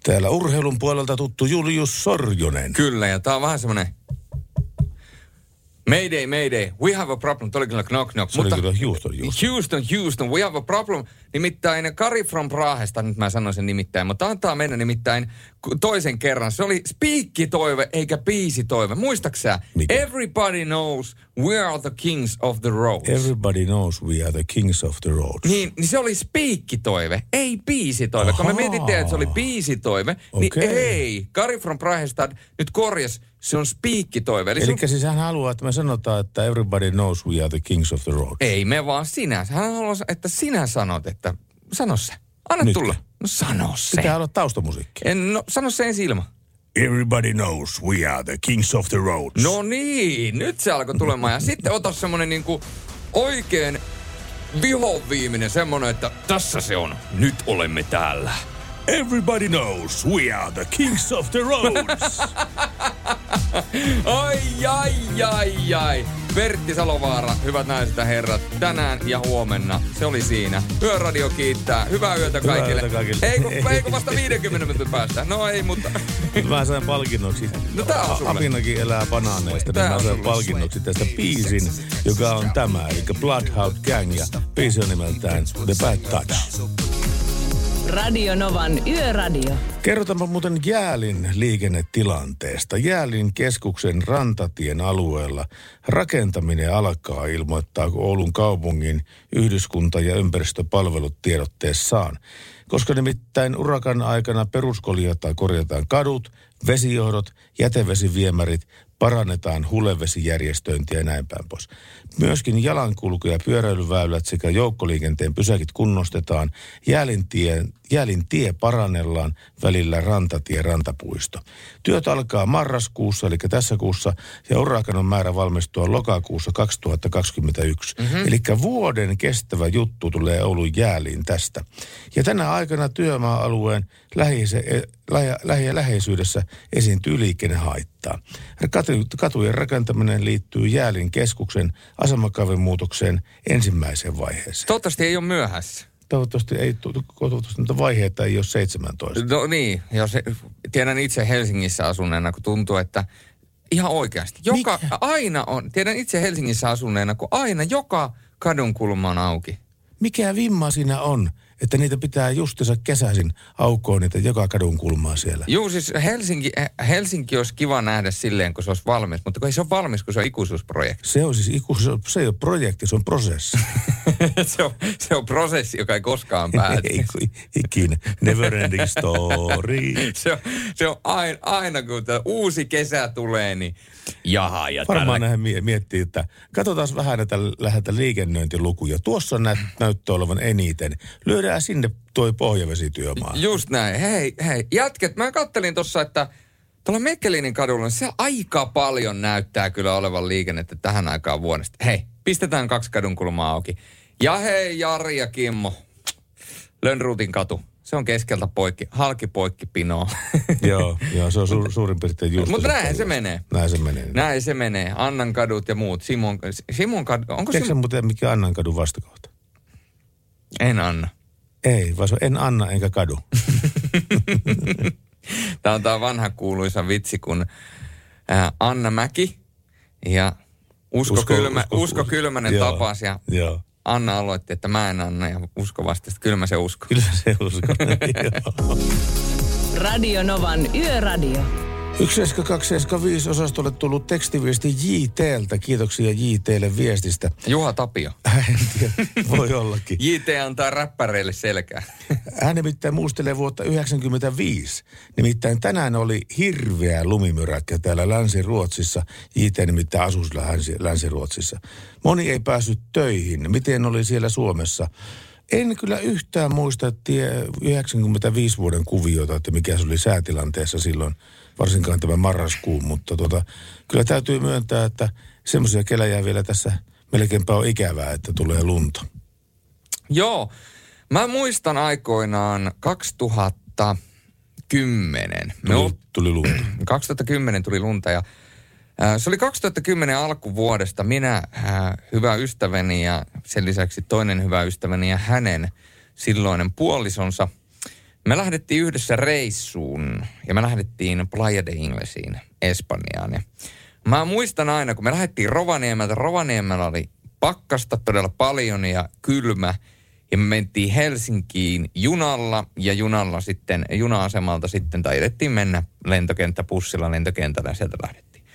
täällä urheilun puolelta tuttu Julius Sorjonen. Kyllä, ja tää on vähän semmonen Mayday, mayday, we have a problem. Tuo oli kyllä knock knock. Se Mutta, oli kyllä Houston, Houston. Houston, Houston, we have a problem. Nimittäin Kari from Prahesta, nyt mä sanoin sen nimittäin, mutta antaa mennä nimittäin toisen kerran. Se oli spiikkitoive eikä biisitoive. Muistaksä? Everybody knows we are the kings of the road. Everybody knows we are the kings of the road. Niin, niin se oli spiikkitoive, ei biisitoive. Kun me mietittiin, että se oli biisitoive, okay. niin ei. Kari from Prahesta nyt korjas se on spiikkitoive. Eli, Eli sun... siis hän haluaa, että me sanotaan, että everybody knows we are the kings of the road. Ei me vaan sinä. Hän haluaa, että sinä sanot, että sano se. Anna Nyt. tulla. No sano se. Pitää olla taustamusiikki. En, no sano se ensi ilma. Everybody knows we are the kings of the roads. No niin, nyt se alkoi tulemaan. Ja sitten ota semmonen niinku oikein vihoviiminen semmonen, että tässä se on. Nyt olemme täällä. Everybody knows we are the kings of the roads. (laughs) ai, ai, ai, ai. Pertti Salovaara, hyvät naiset ja herrat, tänään ja huomenna. Se oli siinä. Yöradio kiittää. Hyvää yötä kaikille. Hyvää yötä kaikille. Eikö, eikö vasta 50 minuutin päästä? No ei, mutta... (laughs) mä sain palkinnoksi. No tää on sulle. Apinakin elää banaaneista, niin mä sain palkinnoksi tästä biisin, joka on tämä, eli Bloodhound Gang, ja biisi on nimeltään The Bad Touch. Radio Novan Yöradio. Kerrotaanpa muuten Jäälin liikennetilanteesta. Jäälin keskuksen rantatien alueella rakentaminen alkaa ilmoittaa Oulun kaupungin yhdyskunta- ja ympäristöpalvelut tiedotteessaan. Koska nimittäin urakan aikana peruskoljataan korjataan kadut, vesijohdot, jätevesiviemärit, parannetaan hulevesijärjestöintiä ja näin päin pois. Myöskin jalankulku- ja pyöräilyväylät sekä joukkoliikenteen pysäkit kunnostetaan. Jäälintien Jäälin tie parannellaan välillä rantatie rantapuisto. Työt alkaa marraskuussa, eli tässä kuussa, ja urakan on määrä valmistua lokakuussa 2021. Mm-hmm. Eli vuoden kestävä juttu tulee Oulun Jääliin tästä. Ja tänä aikana työmaa-alueen lähi- lähi- lähi- läheisyydessä esiintyy liikennehaittaa. Katujen rakentaminen liittyy Jäälin keskuksen asemakaven ensimmäiseen vaiheeseen. Toivottavasti ei ole myöhässä toivottavasti ei, toivottavasti niitä vaiheita ei ole 17. No niin, jos tiedän itse Helsingissä asuneena, kun tuntuu, että ihan oikeasti. Joka, Mikä? aina on, tiedän itse Helsingissä asuneena, kun aina joka kadun kulma on auki. Mikä vimma siinä on, että niitä pitää justiinsa kesäisin aukoon niitä joka kadun kulmaa siellä. Juu, siis Helsinki, eh, Helsinki olisi kiva nähdä silleen, kun se olisi valmis, mutta kun ei se ole valmis, kun se on ikuisuusprojekti. Se on siis iku, se, ei ole projekti, se on prosessi. (laughs) se, on, se on prosessi, joka ei koskaan pääty. ei ikinä. Never ending story. (laughs) se on, se on aina, aina kun tämä uusi kesä tulee, niin jaha. Ja Varmaan tällä- mie- miettii, että katsotaan vähän näitä läheltä liikennöintilukuja. Tuossa nä, näyttää olevan eniten. Lyödään sinne toi pohjavesityömaa. Just näin. Hei, hei. Jätket, mä kattelin tuossa, että tuolla Mekkelinin kadulla, niin se aika paljon näyttää kyllä olevan liikennettä tähän aikaan vuodesta. Hei, pistetään kaksi kadun kulmaa auki. Ja hei, Jari ja Kimmo. Lönnruutin katu. Se on keskeltä poikki, halki poikki pinoa. (laughs) joo, joo, se on su, suurin piirtein just. Mutta näin se menee. Näin se menee. Näin se menee. Annan kadut ja muut. Simon, Simon kadu, onko Tiedätkö se? sä muuten mikä Annan kadun vastakohta? En anna. Ei, vaan se en anna enkä kadu. (laughs) Tämä on tämä vanha kuuluisa vitsi, kun ää, Anna Mäki ja Usko, Usko- Kylmä, Usko- Usko Kylmänen Joo. tapasi ja Joo. Anna aloitti, että mä en anna ja Usko vastasi, että kyllä mä se uskon. Kyllä se usko. (laughs) Radio Novan Yöradio. 17275 osastolle tullut tekstiviesti JTltä. Kiitoksia JTlle viestistä. Juha Tapio. (laughs) En tiedä, voi ollakin. (laughs) JT antaa räppäreille selkää. (laughs) Hän nimittäin muistelee vuotta 1995. Nimittäin tänään oli hirveä lumimyräkkä täällä Länsi-Ruotsissa. JT nimittäin asui Länsi-Ruotsissa. Moni ei päässyt töihin. Miten oli siellä Suomessa? En kyllä yhtään muista tie 95 vuoden kuviota, että mikä se oli säätilanteessa silloin, varsinkaan tämä marraskuun, mutta tota, kyllä täytyy myöntää, että semmoisia kelejä vielä tässä melkeinpä on ikävää, että tulee lunta. Joo, mä muistan aikoinaan 2010. Me Tuli, ol- tuli lunta. (clears throat) 2010 tuli lunta ja ää, se oli 2010 alkuvuodesta. Minä, ää, hyvä ystäväni ja sen lisäksi toinen hyvä ystäväni ja hänen silloinen puolisonsa. Me lähdettiin yhdessä reissuun ja me lähdettiin Playa de Inglesiin, Espanjaan. Ja mä muistan aina, kun me lähdettiin Rovaniemeltä, Rovaniemellä oli pakkasta todella paljon ja kylmä. Ja me mentiin Helsinkiin junalla ja junalla sitten, juna-asemalta sitten taidettiin mennä lentokenttäpussilla lentokentällä ja sieltä lähdettiin.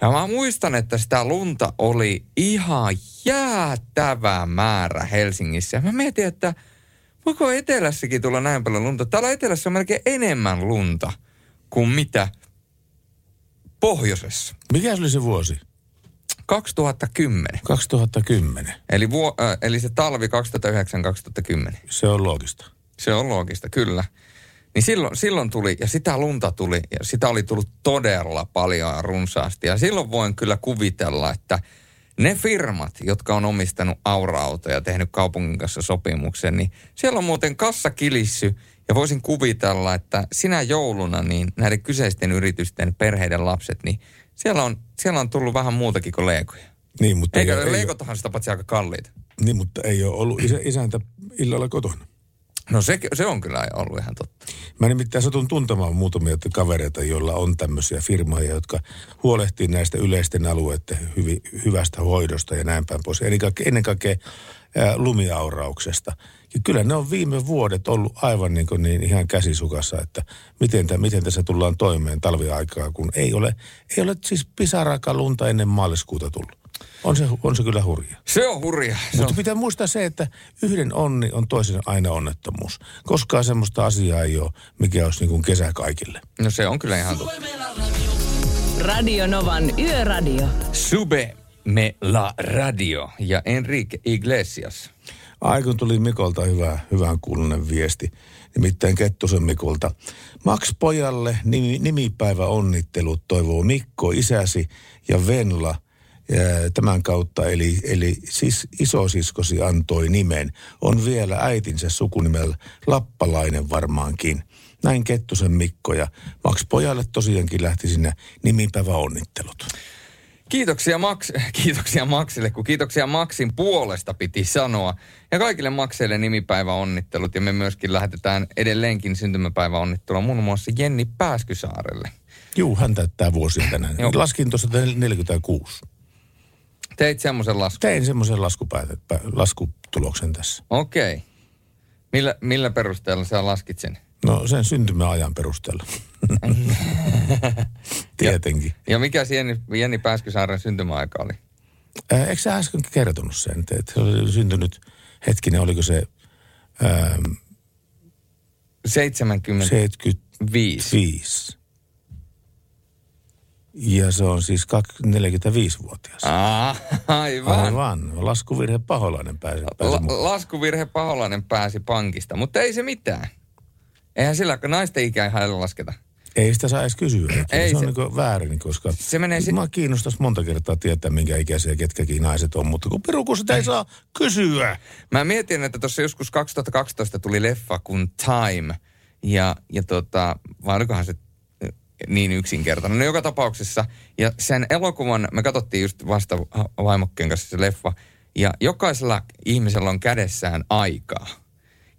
Ja mä muistan, että sitä lunta oli ihan jäätävä määrä Helsingissä. Ja mä mietin, että voiko etelässäkin tulla näin paljon lunta? Täällä etelässä on melkein enemmän lunta kuin mitä pohjoisessa. Mikä se oli se vuosi? 2010. 2010. Eli, vuo, äh, eli se talvi 2009-2010. Se on loogista. Se on loogista, kyllä. Niin silloin, silloin tuli, ja sitä lunta tuli, ja sitä oli tullut todella paljon ja runsaasti. Ja silloin voin kyllä kuvitella, että ne firmat, jotka on omistanut aura-autoja ja tehnyt kaupungin kanssa sopimuksen, niin siellä on muuten kassa kilissy. Ja voisin kuvitella, että sinä jouluna niin näiden kyseisten yritysten perheiden lapset, niin siellä on, siellä on tullut vähän muutakin kuin leikoja. Niin, mutta ei, Eikö ei, sitä paitsi aika kalliita? niin, mutta ei ole ollut isä, isäntä illalla kotona. No se, se on kyllä ollut ihan totta. Mä nimittäin satun tuntemaan muutamia kavereita, joilla on tämmöisiä firmoja, jotka huolehtii näistä yleisten alueiden hyvi, hyvästä hoidosta ja näin päin pois. Eli ennen kaikkea lumiaurauksesta. Ja kyllä ne on viime vuodet ollut aivan niin, kuin niin ihan käsisukassa, että miten, tä, miten tässä tullaan toimeen talviaikaa, kun ei ole, ei ole siis pisarakaan lunta ennen maaliskuuta tullut. On se, on se kyllä hurja. Se on hurja. Se Mutta on, pitää muistaa se, että yhden onni on toisen aina onnettomuus. Koskaan semmoista asiaa ei ole, mikä olisi niin kuin kesä kaikille. no se on kyllä ihan totta. Radio Novan Yöradio. Sube me la radio ja Enrique Iglesias. Aikun tuli Mikolta hyvä, hyvän kuulunen viesti, nimittäin Kettusen Mikolta. Max pojalle nimi, nimipäivä onnittelut toivoo Mikko, isäsi ja Venla tämän kautta, eli, eli siis isosiskosi antoi nimen. On vielä äitinsä sukunimellä Lappalainen varmaankin. Näin Kettusen Mikko ja Max pojalle tosiaankin lähti sinne nimipäivä onnittelut. Kiitoksia, Max, (laughs) kiitoksia Maxille, kun kiitoksia Maxin puolesta piti sanoa. Ja kaikille Maxeille nimipäivä onnittelut ja me myöskin lähetetään edelleenkin syntymäpäivä onnittelua muun muassa Jenni Pääskysaarelle. Juu, hän täyttää vuosia tänään. Joo. Laskin tuossa 46. Teit semmoisen laskun. Tein semmoisen laskutuloksen tässä. Okei. Millä, millä perusteella sä laskit sen? No sen syntymäajan perusteella. Tietenkin. Ja mikä se Jenni, Jenni Pääskysaaren syntymäaika oli? Ää, eikö sä äsken kertonut sen, että että se oli syntynyt, hetkinen, oliko se ää, 75. 75? Ja se on siis kak- 45-vuotias. Ah, aivan. Aivan. Laskuvirhe paholainen pääsi, pääsi La, laskuvirhe paholainen pääsi pankista, mutta ei se mitään. Eihän sillä naisten ikää hänellä lasketa. Ei sitä saa edes kysyä. Ei Ei se on se- niin väärin, koska Se menee si- Mä kiinnostaisi monta kertaa tietää, minkä ikäisiä ketkäkin naiset on, mutta kun peru, kun sitä ei saa kysyä. Mä mietin, että tuossa joskus 2012 tuli leffa kuin Time. Ja, ja tota, vai olikohan se niin yksinkertainen. No joka tapauksessa. Ja sen elokuvan, me katsottiin just vasta vaimokkeen kanssa se leffa. Ja jokaisella ihmisellä on kädessään aikaa.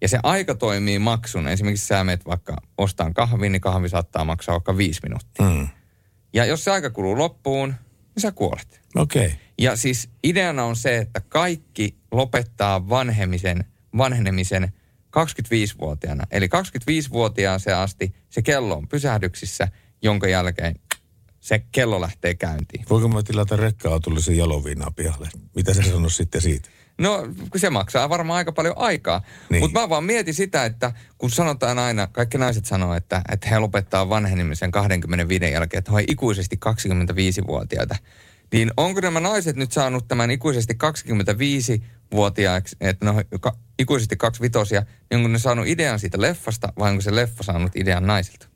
Ja se aika toimii maksuna. Esimerkiksi sä menet vaikka ostaan kahvin, niin kahvi saattaa maksaa vaikka viisi minuuttia. Mm. Ja jos se aika kuluu loppuun, niin sä kuolet. Okei. Okay. Ja siis ideana on se, että kaikki lopettaa vanhemisen, vanhenemisen 25-vuotiaana. Eli 25-vuotiaaseen asti se kello on pysähdyksissä, jonka jälkeen se kello lähtee käyntiin. Voinko mä tilata rekka-autollisen jaloviinaa pihalle? Mitä sä sanot sitten siitä? No, se maksaa varmaan aika paljon aikaa. Niin. Mutta mä vaan mietin sitä, että kun sanotaan aina, kaikki naiset sanoo, että, että he lopettaa vanhenemisen 25 jälkeen, että he ovat ikuisesti 25-vuotiaita. Niin onko nämä naiset nyt saanut tämän ikuisesti 25-vuotiaaksi, että ne on ikuisesti kaksi vitosia, niin onko ne saanut idean siitä leffasta vai onko se leffa saanut idean naisilta?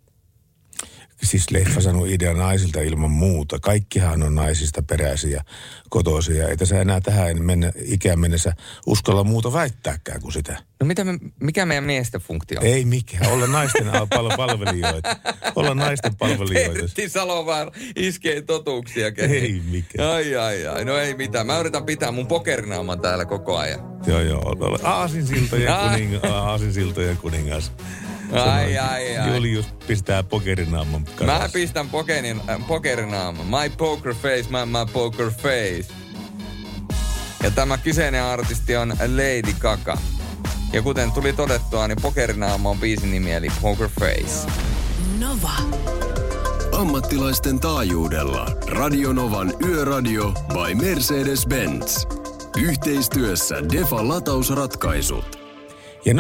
Siis leffa sanoi idea naisilta ilman muuta. Kaikkihan on naisista peräisiä kotoisia. Ei tässä enää tähän mennä, ikään mennessä uskalla muuta väittääkään kuin sitä. No mitä me, mikä meidän miesten funktio on? Ei mikään. Olla naisten pal- palvelijoita. Olla naisten palvelijoita. Pertti Salovaara iskee totuuksia kehiin. Ei mikään. Ai, ai, ai. No ei mitään. Mä yritän pitää mun pokerinaaman täällä koko ajan. Joo, joo. Aasinsiltojen, Ai. kuninga, aasinsiltojen kuningas. Ai, ai, ai. Julius pistää pokerinaaman Mä pistän pokerin, äh, pokerinaaman. My poker face, my, my poker face. Ja tämä kyseinen artisti on Lady Gaga. Ja kuten tuli todettua, niin Pokerinaama on biisin nimi, eli Poker Face. Nova. Ammattilaisten taajuudella Radionovan Yöradio by Mercedes-Benz. Yhteistyössä Defa latausratkaisut. Ja 0806000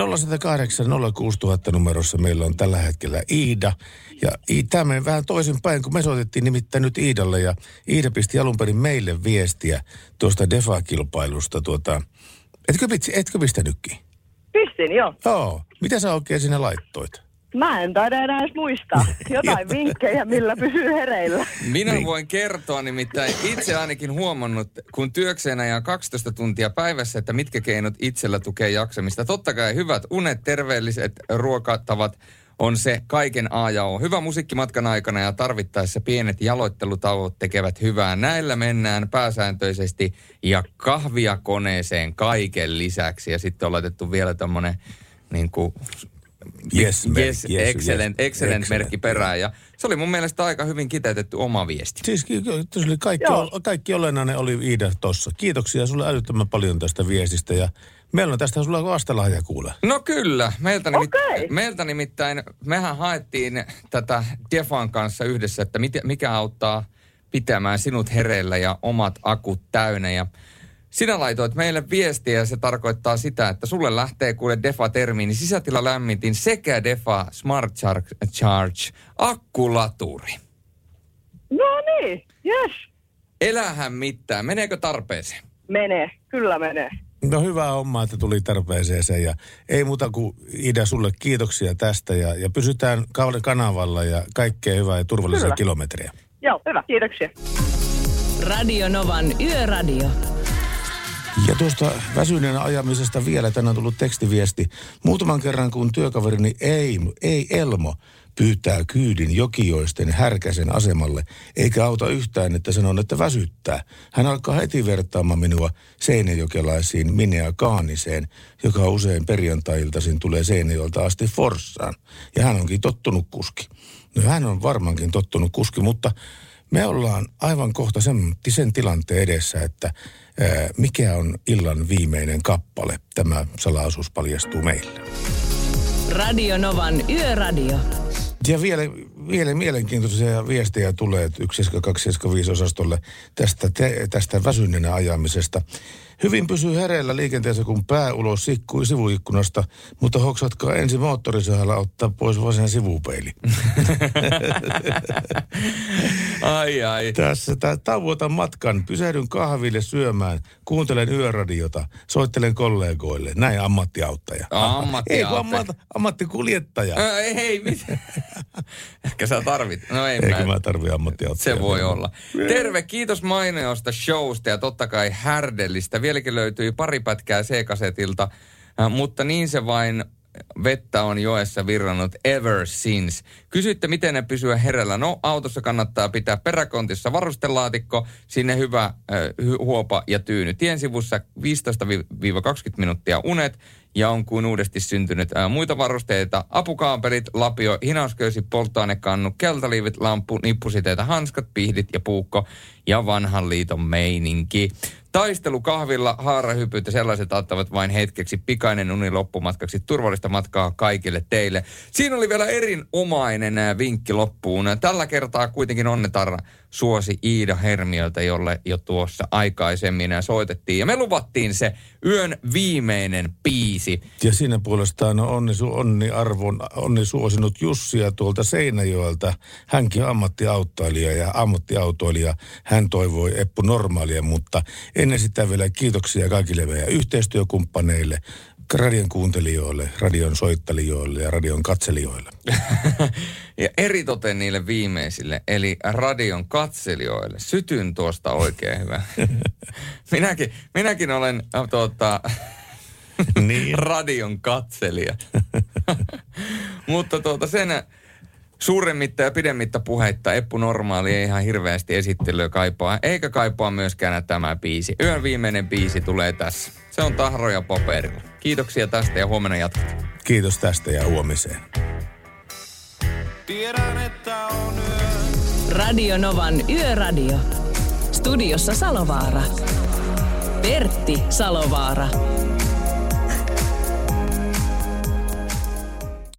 numerossa meillä on tällä hetkellä Iida. Ja tämä meni vähän toisinpäin, kun me soitettiin nimittäin nyt Iidalle. Ja Iida pisti alun perin meille viestiä tuosta DEFA-kilpailusta. Tuota, etkö, etkö pistänytkin? Pistin, joo. Joo. Mitä sä oikein sinne laittoit? Mä en taida enää edes muistaa. Jotain vinkkejä, millä pysyy hereillä. Minä Niin. voin kertoa nimittäin itse ainakin huomannut, kun työkseen ajaa 12 tuntia päivässä, että mitkä keinot itsellä tukee jaksamista. Totta kai hyvät unet, terveelliset ruokatavat on se kaiken A ja O. Hyvä musiikki matkan aikana ja tarvittaessa pienet jaloittelutauot tekevät hyvää. Näillä mennään pääsääntöisesti ja kahvia koneeseen kaiken lisäksi. Ja sitten on laitettu vielä tämmöinen niin kuin Yes, merkki, yes, yes, excellent, yes, excellent, excellent, merkki perään. Ja se oli mun mielestä aika hyvin kiteytetty oma viesti. Siis oli kaikki, Joo. kaikki olennainen oli Iida tossa. Kiitoksia sulle älyttömän paljon tästä viestistä ja meillä on tästä sulla vastalahja kuule. No kyllä, meiltä, nimit, Okei. meiltä nimittäin, mehän haettiin tätä Defan kanssa yhdessä, että mit, mikä auttaa pitämään sinut hereillä ja omat akut täynnä. Ja sinä laitoit meille viestiä ja se tarkoittaa sitä, että sulle lähtee kuule Defa-termiini sisätilalämmitin sekä Defa Smart Charge, Charge akkulaturi. No niin, yes. Elähän mitään, meneekö tarpeeseen? Menee, kyllä menee. No hyvä homma, että tuli tarpeeseen se ja ei muuta kuin Ida sulle kiitoksia tästä ja, ja pysytään kauden kanavalla ja kaikkea hyvää ja turvallisia Kyllä. kilometriä. Joo, hyvä, kiitoksia. Radio Novan Yöradio. Ja tuosta väsyneen ajamisesta vielä tänään on tullut tekstiviesti. Muutaman kerran kun työkaverini ei, ei Elmo pyytää kyydin Jokioisten härkäsen asemalle, eikä auta yhtään, että sanon, että väsyttää. Hän alkaa heti vertaamaan minua seinäjokelaisiin Minea Kaaniseen, joka usein perjantai-iltaisin tulee Seinäjoelta asti Forssaan. Ja hän onkin tottunut kuski. No hän on varmaankin tottunut kuski, mutta Me ollaan aivan kohta sen, sen tilanteen edessä, että mikä on illan viimeinen kappale. Tämä salaisuus paljastuu meille. Radio Novan Yöradio. Ja vielä, vielä mielenkiintoisia viestejä tulee 17275 osastolle tästä, te, tästä väsyneenä ajamisesta. Hyvin pysyy hereillä liikenteessä, kun pää ulos sikkui sivuikkunasta, mutta hoksatkaa ensin moottorisahalla ottaa pois vasen sivupeili. (laughs) ai ai. Tässä tää, tauotan matkan, pysähdyn kahville syömään, kuuntelen yöradiota, soittelen kollegoille. Näin ammattiauttaja. Ammattiauttaja. Ei, kun ammat, ammattikuljettaja. Ää, ei, mitä? (laughs) Ehkä sä tarvit. No ei Eikö mä. mä tarvi ammattiauttaja? Se voi olla. Terve, kiitos mainiosta showsta ja totta kai härdellistä. Vieläkin löytyi pari pätkää C-kasetilta, äh, mutta niin se vain vettä on joessa virrannut ever since. Kysytte, miten ne pysyä herällä. No, autossa kannattaa pitää peräkontissa varustelaatikko, sinne hyvä äh, huopa ja tyyny. Tien sivussa 15-20 minuuttia unet ja on kuin uudesti syntynyt ää, muita varusteita, apukaapelit, lapio, hinausköysi, polttoainekannu, keltaliivit, lamppu, nippusiteitä, hanskat, pihdit ja puukko ja vanhan liiton meininki. Taistelu kahvilla, haarahypyt ja sellaiset auttavat vain hetkeksi. Pikainen uni loppumatkaksi. Turvallista matkaa kaikille teille. Siinä oli vielä erinomainen ää, vinkki loppuun. Tällä kertaa kuitenkin onnetarra suosi Iida Hermiöltä, jolle jo tuossa aikaisemmin soitettiin. Ja me luvattiin se yön viimeinen biisi. Ja siinä puolestaan on onni, onni, arvon, onni suosinut Jussia tuolta Seinäjoelta. Hänkin on ammattiautoilija ja ammattiautoilija. Hän toivoi Eppu normaalia, mutta ennen sitä vielä kiitoksia kaikille meidän yhteistyökumppaneille, radion kuuntelijoille, radion soittelijoille ja radion katselijoille. (laughs) ja eritoten niille viimeisille, eli radion katselijoille. Sytyn tuosta oikein hyvä. (laughs) minäkin, minäkin olen äh, tuota, Niin. (laughs) radion katselija. Mutta tuota sen suuremmitta ja pidemmittä puheitta Eppu Normaali ei ihan hirveästi esittelyä kaipaa, eikä kaipaa myöskään tämä biisi. Yön viimeinen biisi tulee tässä. Se on tahroja paperilla. Kiitoksia tästä ja huomenna jatketaan. Kiitos tästä ja huomiseen. Radio Novan Yöradio. Studiossa Salovaara. Pertti Salovaara.